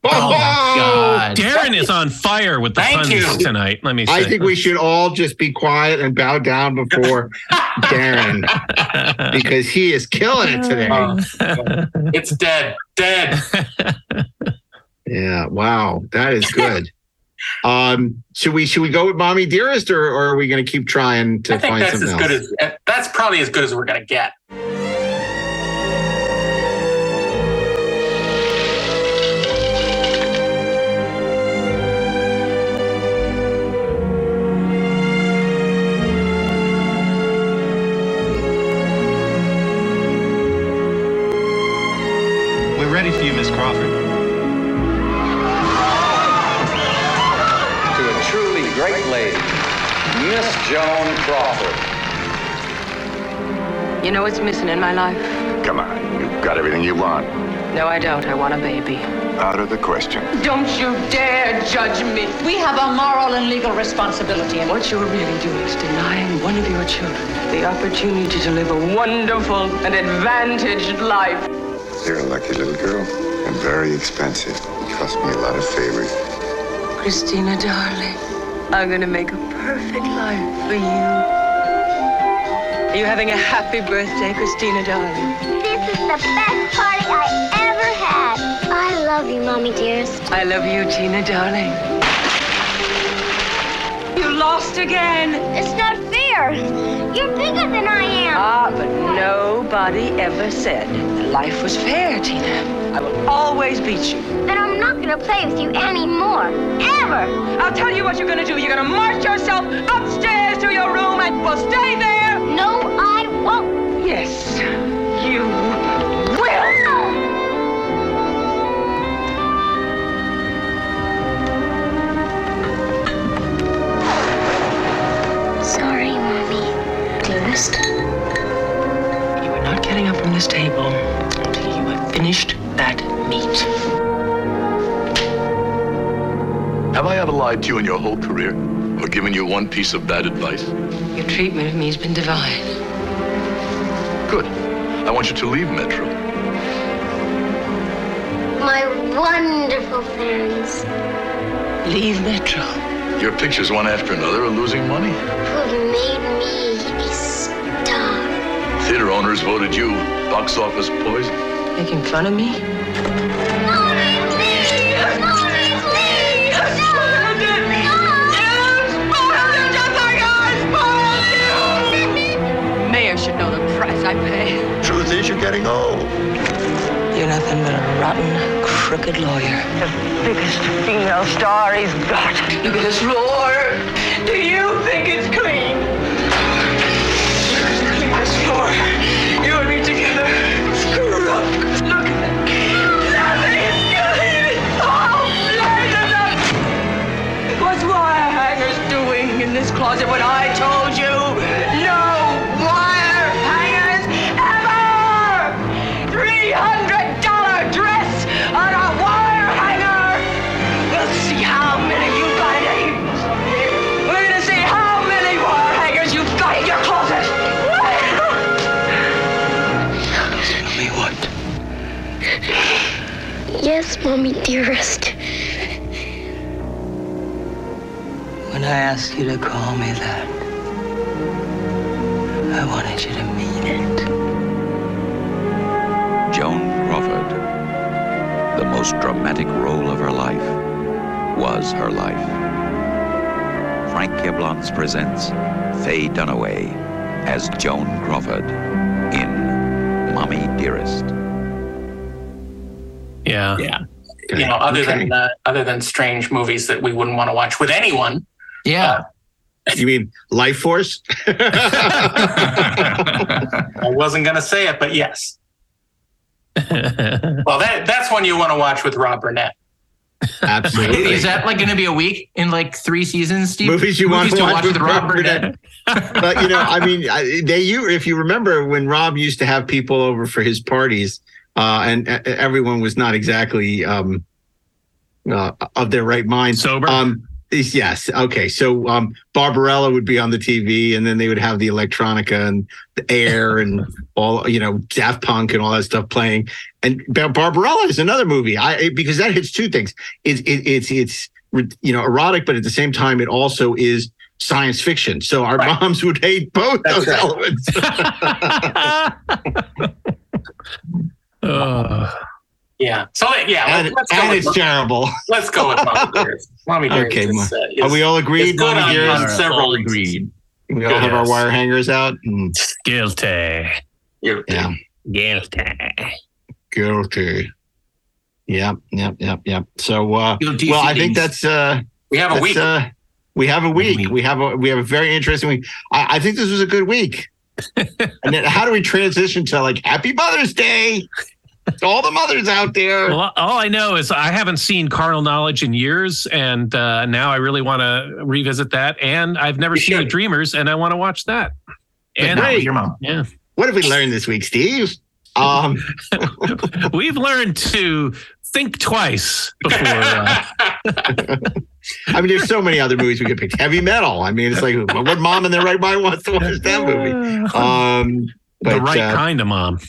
oh my god! Daren is on fire with the Thank puns you. tonight. Let me say. I think we should all just be quiet and bow down before Daren because he is killing it today. Uh, it's dead, dead. Yeah. Wow. That is good. Um, should we should we go with Mommy Dearest or, or are we gonna keep trying to I think find that's something as else? good as that's probably as good as we're gonna get. Miss Joan Crawford. You know what's missing in my life? Come on, you've got everything you want. No, I don't. I want a baby. Out of the question. Don't you dare judge me. We have a moral and legal responsibility. And What you're really doing is denying one of your children the opportunity to live a wonderful and advantaged life. You're a lucky little girl. And very expensive. You cost me a lot of favors. Christina, darling, I'm going to make a perfect life for you. Are you having a happy birthday, Christina, darling? This is the best party I ever had. I love you, Mommy dearest. I love you, Tina, darling. You lost again. It's not fair. You're bigger than I am. Ah, but nobody ever said that life was fair, Tina. I will always beat you. Then I'm not gonna play with you anymore. Ever. I'll tell you what you're gonna do. You're gonna march yourself upstairs to your room and we'll stay there. No, I won't. Yes, you will. Sorry, Mommy. Dearest. You are not getting up from this table until you have finished that meat. Have I ever lied to you in your whole career? Or given you one piece of bad advice? Your treatment of me has been divine. Good. I want you to leave Metro. My wonderful fans Leave Metro. Your pictures, one after another, are losing money. who've made me a star. Theater owners voted you box office poison. Making fun of me? I pay. Truth is, you're getting old. You're nothing but a rotten, crooked lawyer. The biggest female star he's got. Look at this floor. Do you think it's clean? Look at this floor. You and me together. Screw up. Look at that. Nothing is clean. It's all blazing up. What's wire hangers doing in this closet when I told Mommy dearest. When I asked you to call me that, I wanted you to mean it. Joan Crawford. The most dramatic role of her life was her life. Frank Yablans presents Faye Dunaway as Joan Crawford in Mommy Dearest. Yeah. Yeah. You know, other than uh, other than strange movies that we wouldn't want to watch with anyone. Yeah. You mean Lifeforce? I wasn't going to say it, but yes. well, that that's one you want to watch with Rob Burnett. Absolutely. Is that like going to be a week in like three seasons, Steve? Movies you want to watch with Rob Burnett. but you know, I mean, I- they you if you remember when Rob used to have people over for his parties, uh, and uh, everyone was not exactly um, uh, of their right mind. Sober. Um, yes. Okay. So um, Barbarella would be on the TV, and then they would have the electronica and the air and all you know, Daft Punk and all that stuff playing. And Bar- Barbarella is another movie. I because that hits two things. It's it, it's it's you know erotic, but at the same time, it also is science fiction. So our moms would hate both That's those right. elements. Uh, Yeah. So yeah, and, let's go and it's terrible. Let's go with Mommy Dearest. Mommy Dearest. Okay, is, uh, is- are we all agreed? Mommy on, Dearest? on several All reasons. agreed. We all have our wire hangers out. Mm, Guilty. You're- yeah, Guilty. guilty. Yep, yep, yep, yep. So, uh, Guilty well, I think that's uh, We have a week. Uh, we have a week. week. We have a we have a very interesting week. I, I think this was a good week. and then how do we transition to like Happy Mother's Day? to all the mothers out there. Well, all I know is I haven't seen Carnal Knowledge in years, and uh, now I really want to revisit that. And I've never You seen The. Dreamers, and I want to watch that. And And with your mom. yeah, What have we learned this week, Steve? Um, we've learned to think twice before. Uh, I mean, there's so many other movies we could pick. Heavy Metal. I mean, it's like what mom in their right mind wants to watch that movie? Um, but the right uh, kind of mom.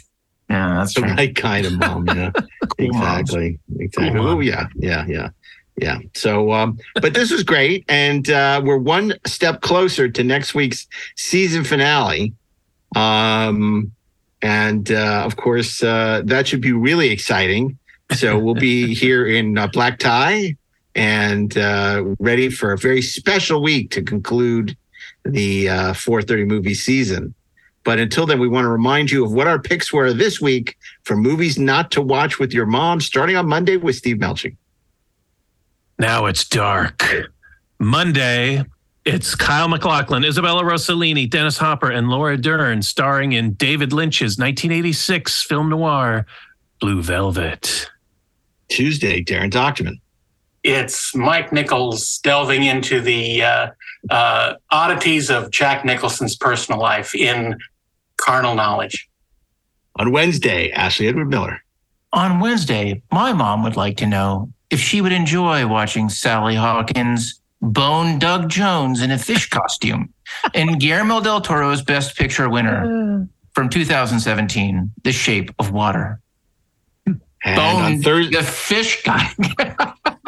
Yeah, that's the true. right kind of mom. Yeah, exactly, exactly. Cool oh yeah, yeah, yeah, yeah. So, um, but this was great, and uh, we're one step closer to next week's season finale. Um, and uh, of course, uh, that should be really exciting. So we'll be here in uh, black tie and uh, ready for a very special week to conclude the uh, 430 movie season. But until then, we want to remind you of what our picks were this week for movies not to watch with your mom, starting on Monday with Steve Melching. Now it's dark. Monday, it's Kyle MacLachlan, Isabella Rossellini, Dennis Hopper, and Laura Dern, starring in David Lynch's 1986 film noir, Blue Velvet. Tuesday, Daren Dochterman. It's Mike Nichols delving into the uh, uh, oddities of Jack Nicholson's personal life in Carnal Knowledge. On Wednesday, Ashley Edward Miller. On Wednesday, my mom would like to know if she would enjoy watching Sally Hawkins bone Doug Jones in a fish costume and Guillermo del Toro's Best Picture winner from 2017, The Shape of Water. And on, Bone, Thurs the fish guy.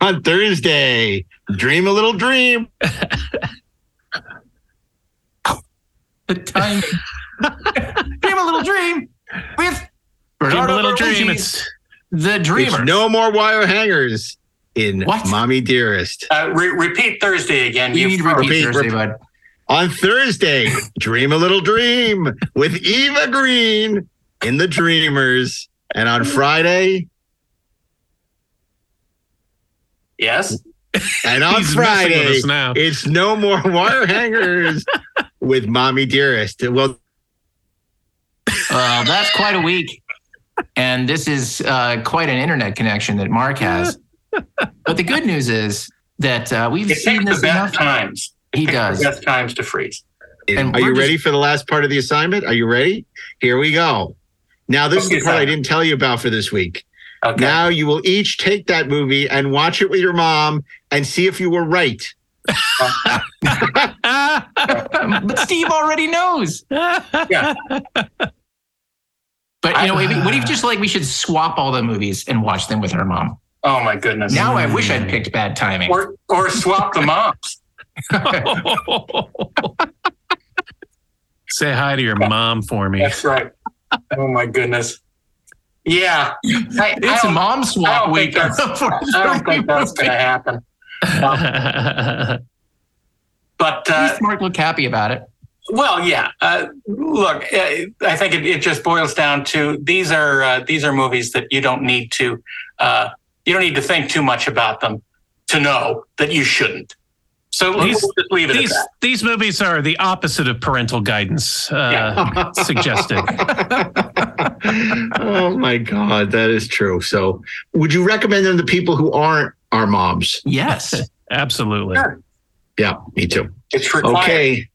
on Thursday, Dream a Little Dream. the time. dream a little dream with Dream Bernardo a little dream. It's the dreamer. It's no more wire hangers in What? Mommy Dearest. Uh, re- repeat Thursday again. you need to repeat repeat, Thursday, repeat. bud. On Thursday, Dream a Little Dream with Eva Green in The Dreamers. And on Friday, Yes. and on He's messing with Friday, us now. it's no more wire hangers with Mommy Dearest. Well, Uh, that's quite a week. And this is uh, quite an internet connection that Mark has. But the good news is that uh, we've It seen this the enough. times. He does. The best times to freeze. And are you just- ready for the last part of the assignment? Are you ready? Here we go. Now, this is the part I didn't tell you about for this week. Okay. Now you will each take that movie and watch it with your mom and see if you were right. but Steve already knows. yeah. But you know, maybe, what if just like we should swap all the movies and watch them with her mom? Oh my goodness. Now I wish I'd picked bad timing. Or or swap the moms. Say hi to your mom for me. That's right. Oh my goodness. Yeah. I, It's I mom swap week. I don't think that's going to happen. But uh, Mark look happy about it. Well, yeah. Uh, look, uh, I think it, it just boils down to these are uh, these are movies that you don't need to uh, you don't need to think too much about them to know that you shouldn't. So we'll These- just leave it these at that. these movies are the opposite of parental guidance uh, suggested. oh my God, that is true. So, would you recommend them to people who aren't our moms? Yes. Absolutely. Sure. Yeah, me too. It's required. Okay.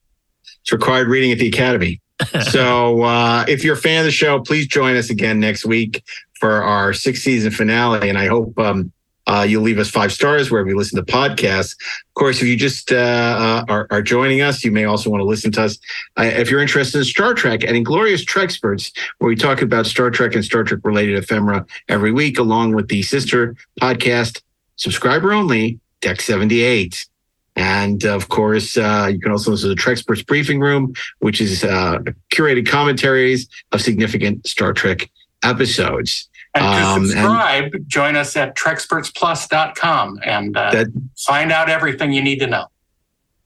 It's required reading at the Academy. so uh, if you're a fan of the show, please join us again next week for our sixth season finale. And I hope um, uh, you'll leave us five stars wherever you listen to podcasts. Of course, if you just uh, uh, are, are joining us, you may also want to listen to us. Uh, if you're interested in Star Trek and Inglorious Treksperts, where we talk about Star Trek and Star Trek related ephemera every week, along with the sister podcast, subscriber only, Deck 78. And of course, uh, you can also listen to the Treksperts Briefing Room, which is uh, curated commentaries of significant Star Trek episodes. And to Um, and- subscribe, join us at trekspertsplus.com and uh, That- find out everything you need to know.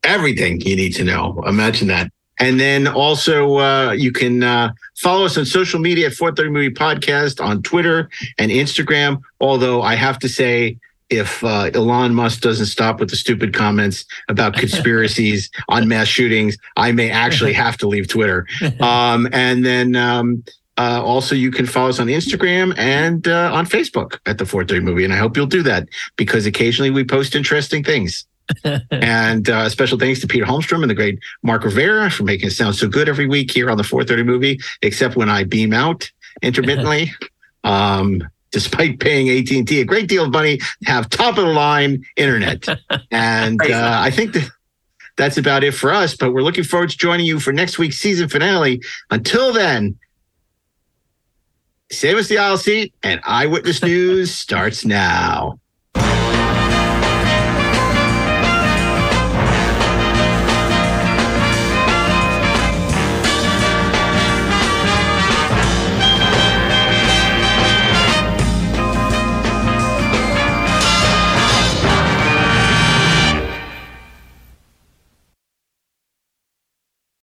everything you need to know. Imagine that. And then also, uh, you can uh, follow us on social media at 430 Movie Podcast on Twitter and Instagram. Although I have to say, if uh, Elon Musk doesn't stop with the stupid comments about conspiracies on mass shootings, I may actually have to leave Twitter. Um, and then um, uh, also, you can follow us on Instagram and uh, on Facebook at the 430 Movie. And I hope you'll do that because occasionally we post interesting things and uh, special thanks to Peter Holmstrom and the great Mark Rivera for making it sound so good every week here on the 430 movie, except when I beam out intermittently. um, despite paying AT&T a great deal of money to have top of the line internet. And uh, I think that that's about it for us, but we're looking forward to joining you for next week's season finale. Until then, save us the aisle seat and Eyewitness News starts now.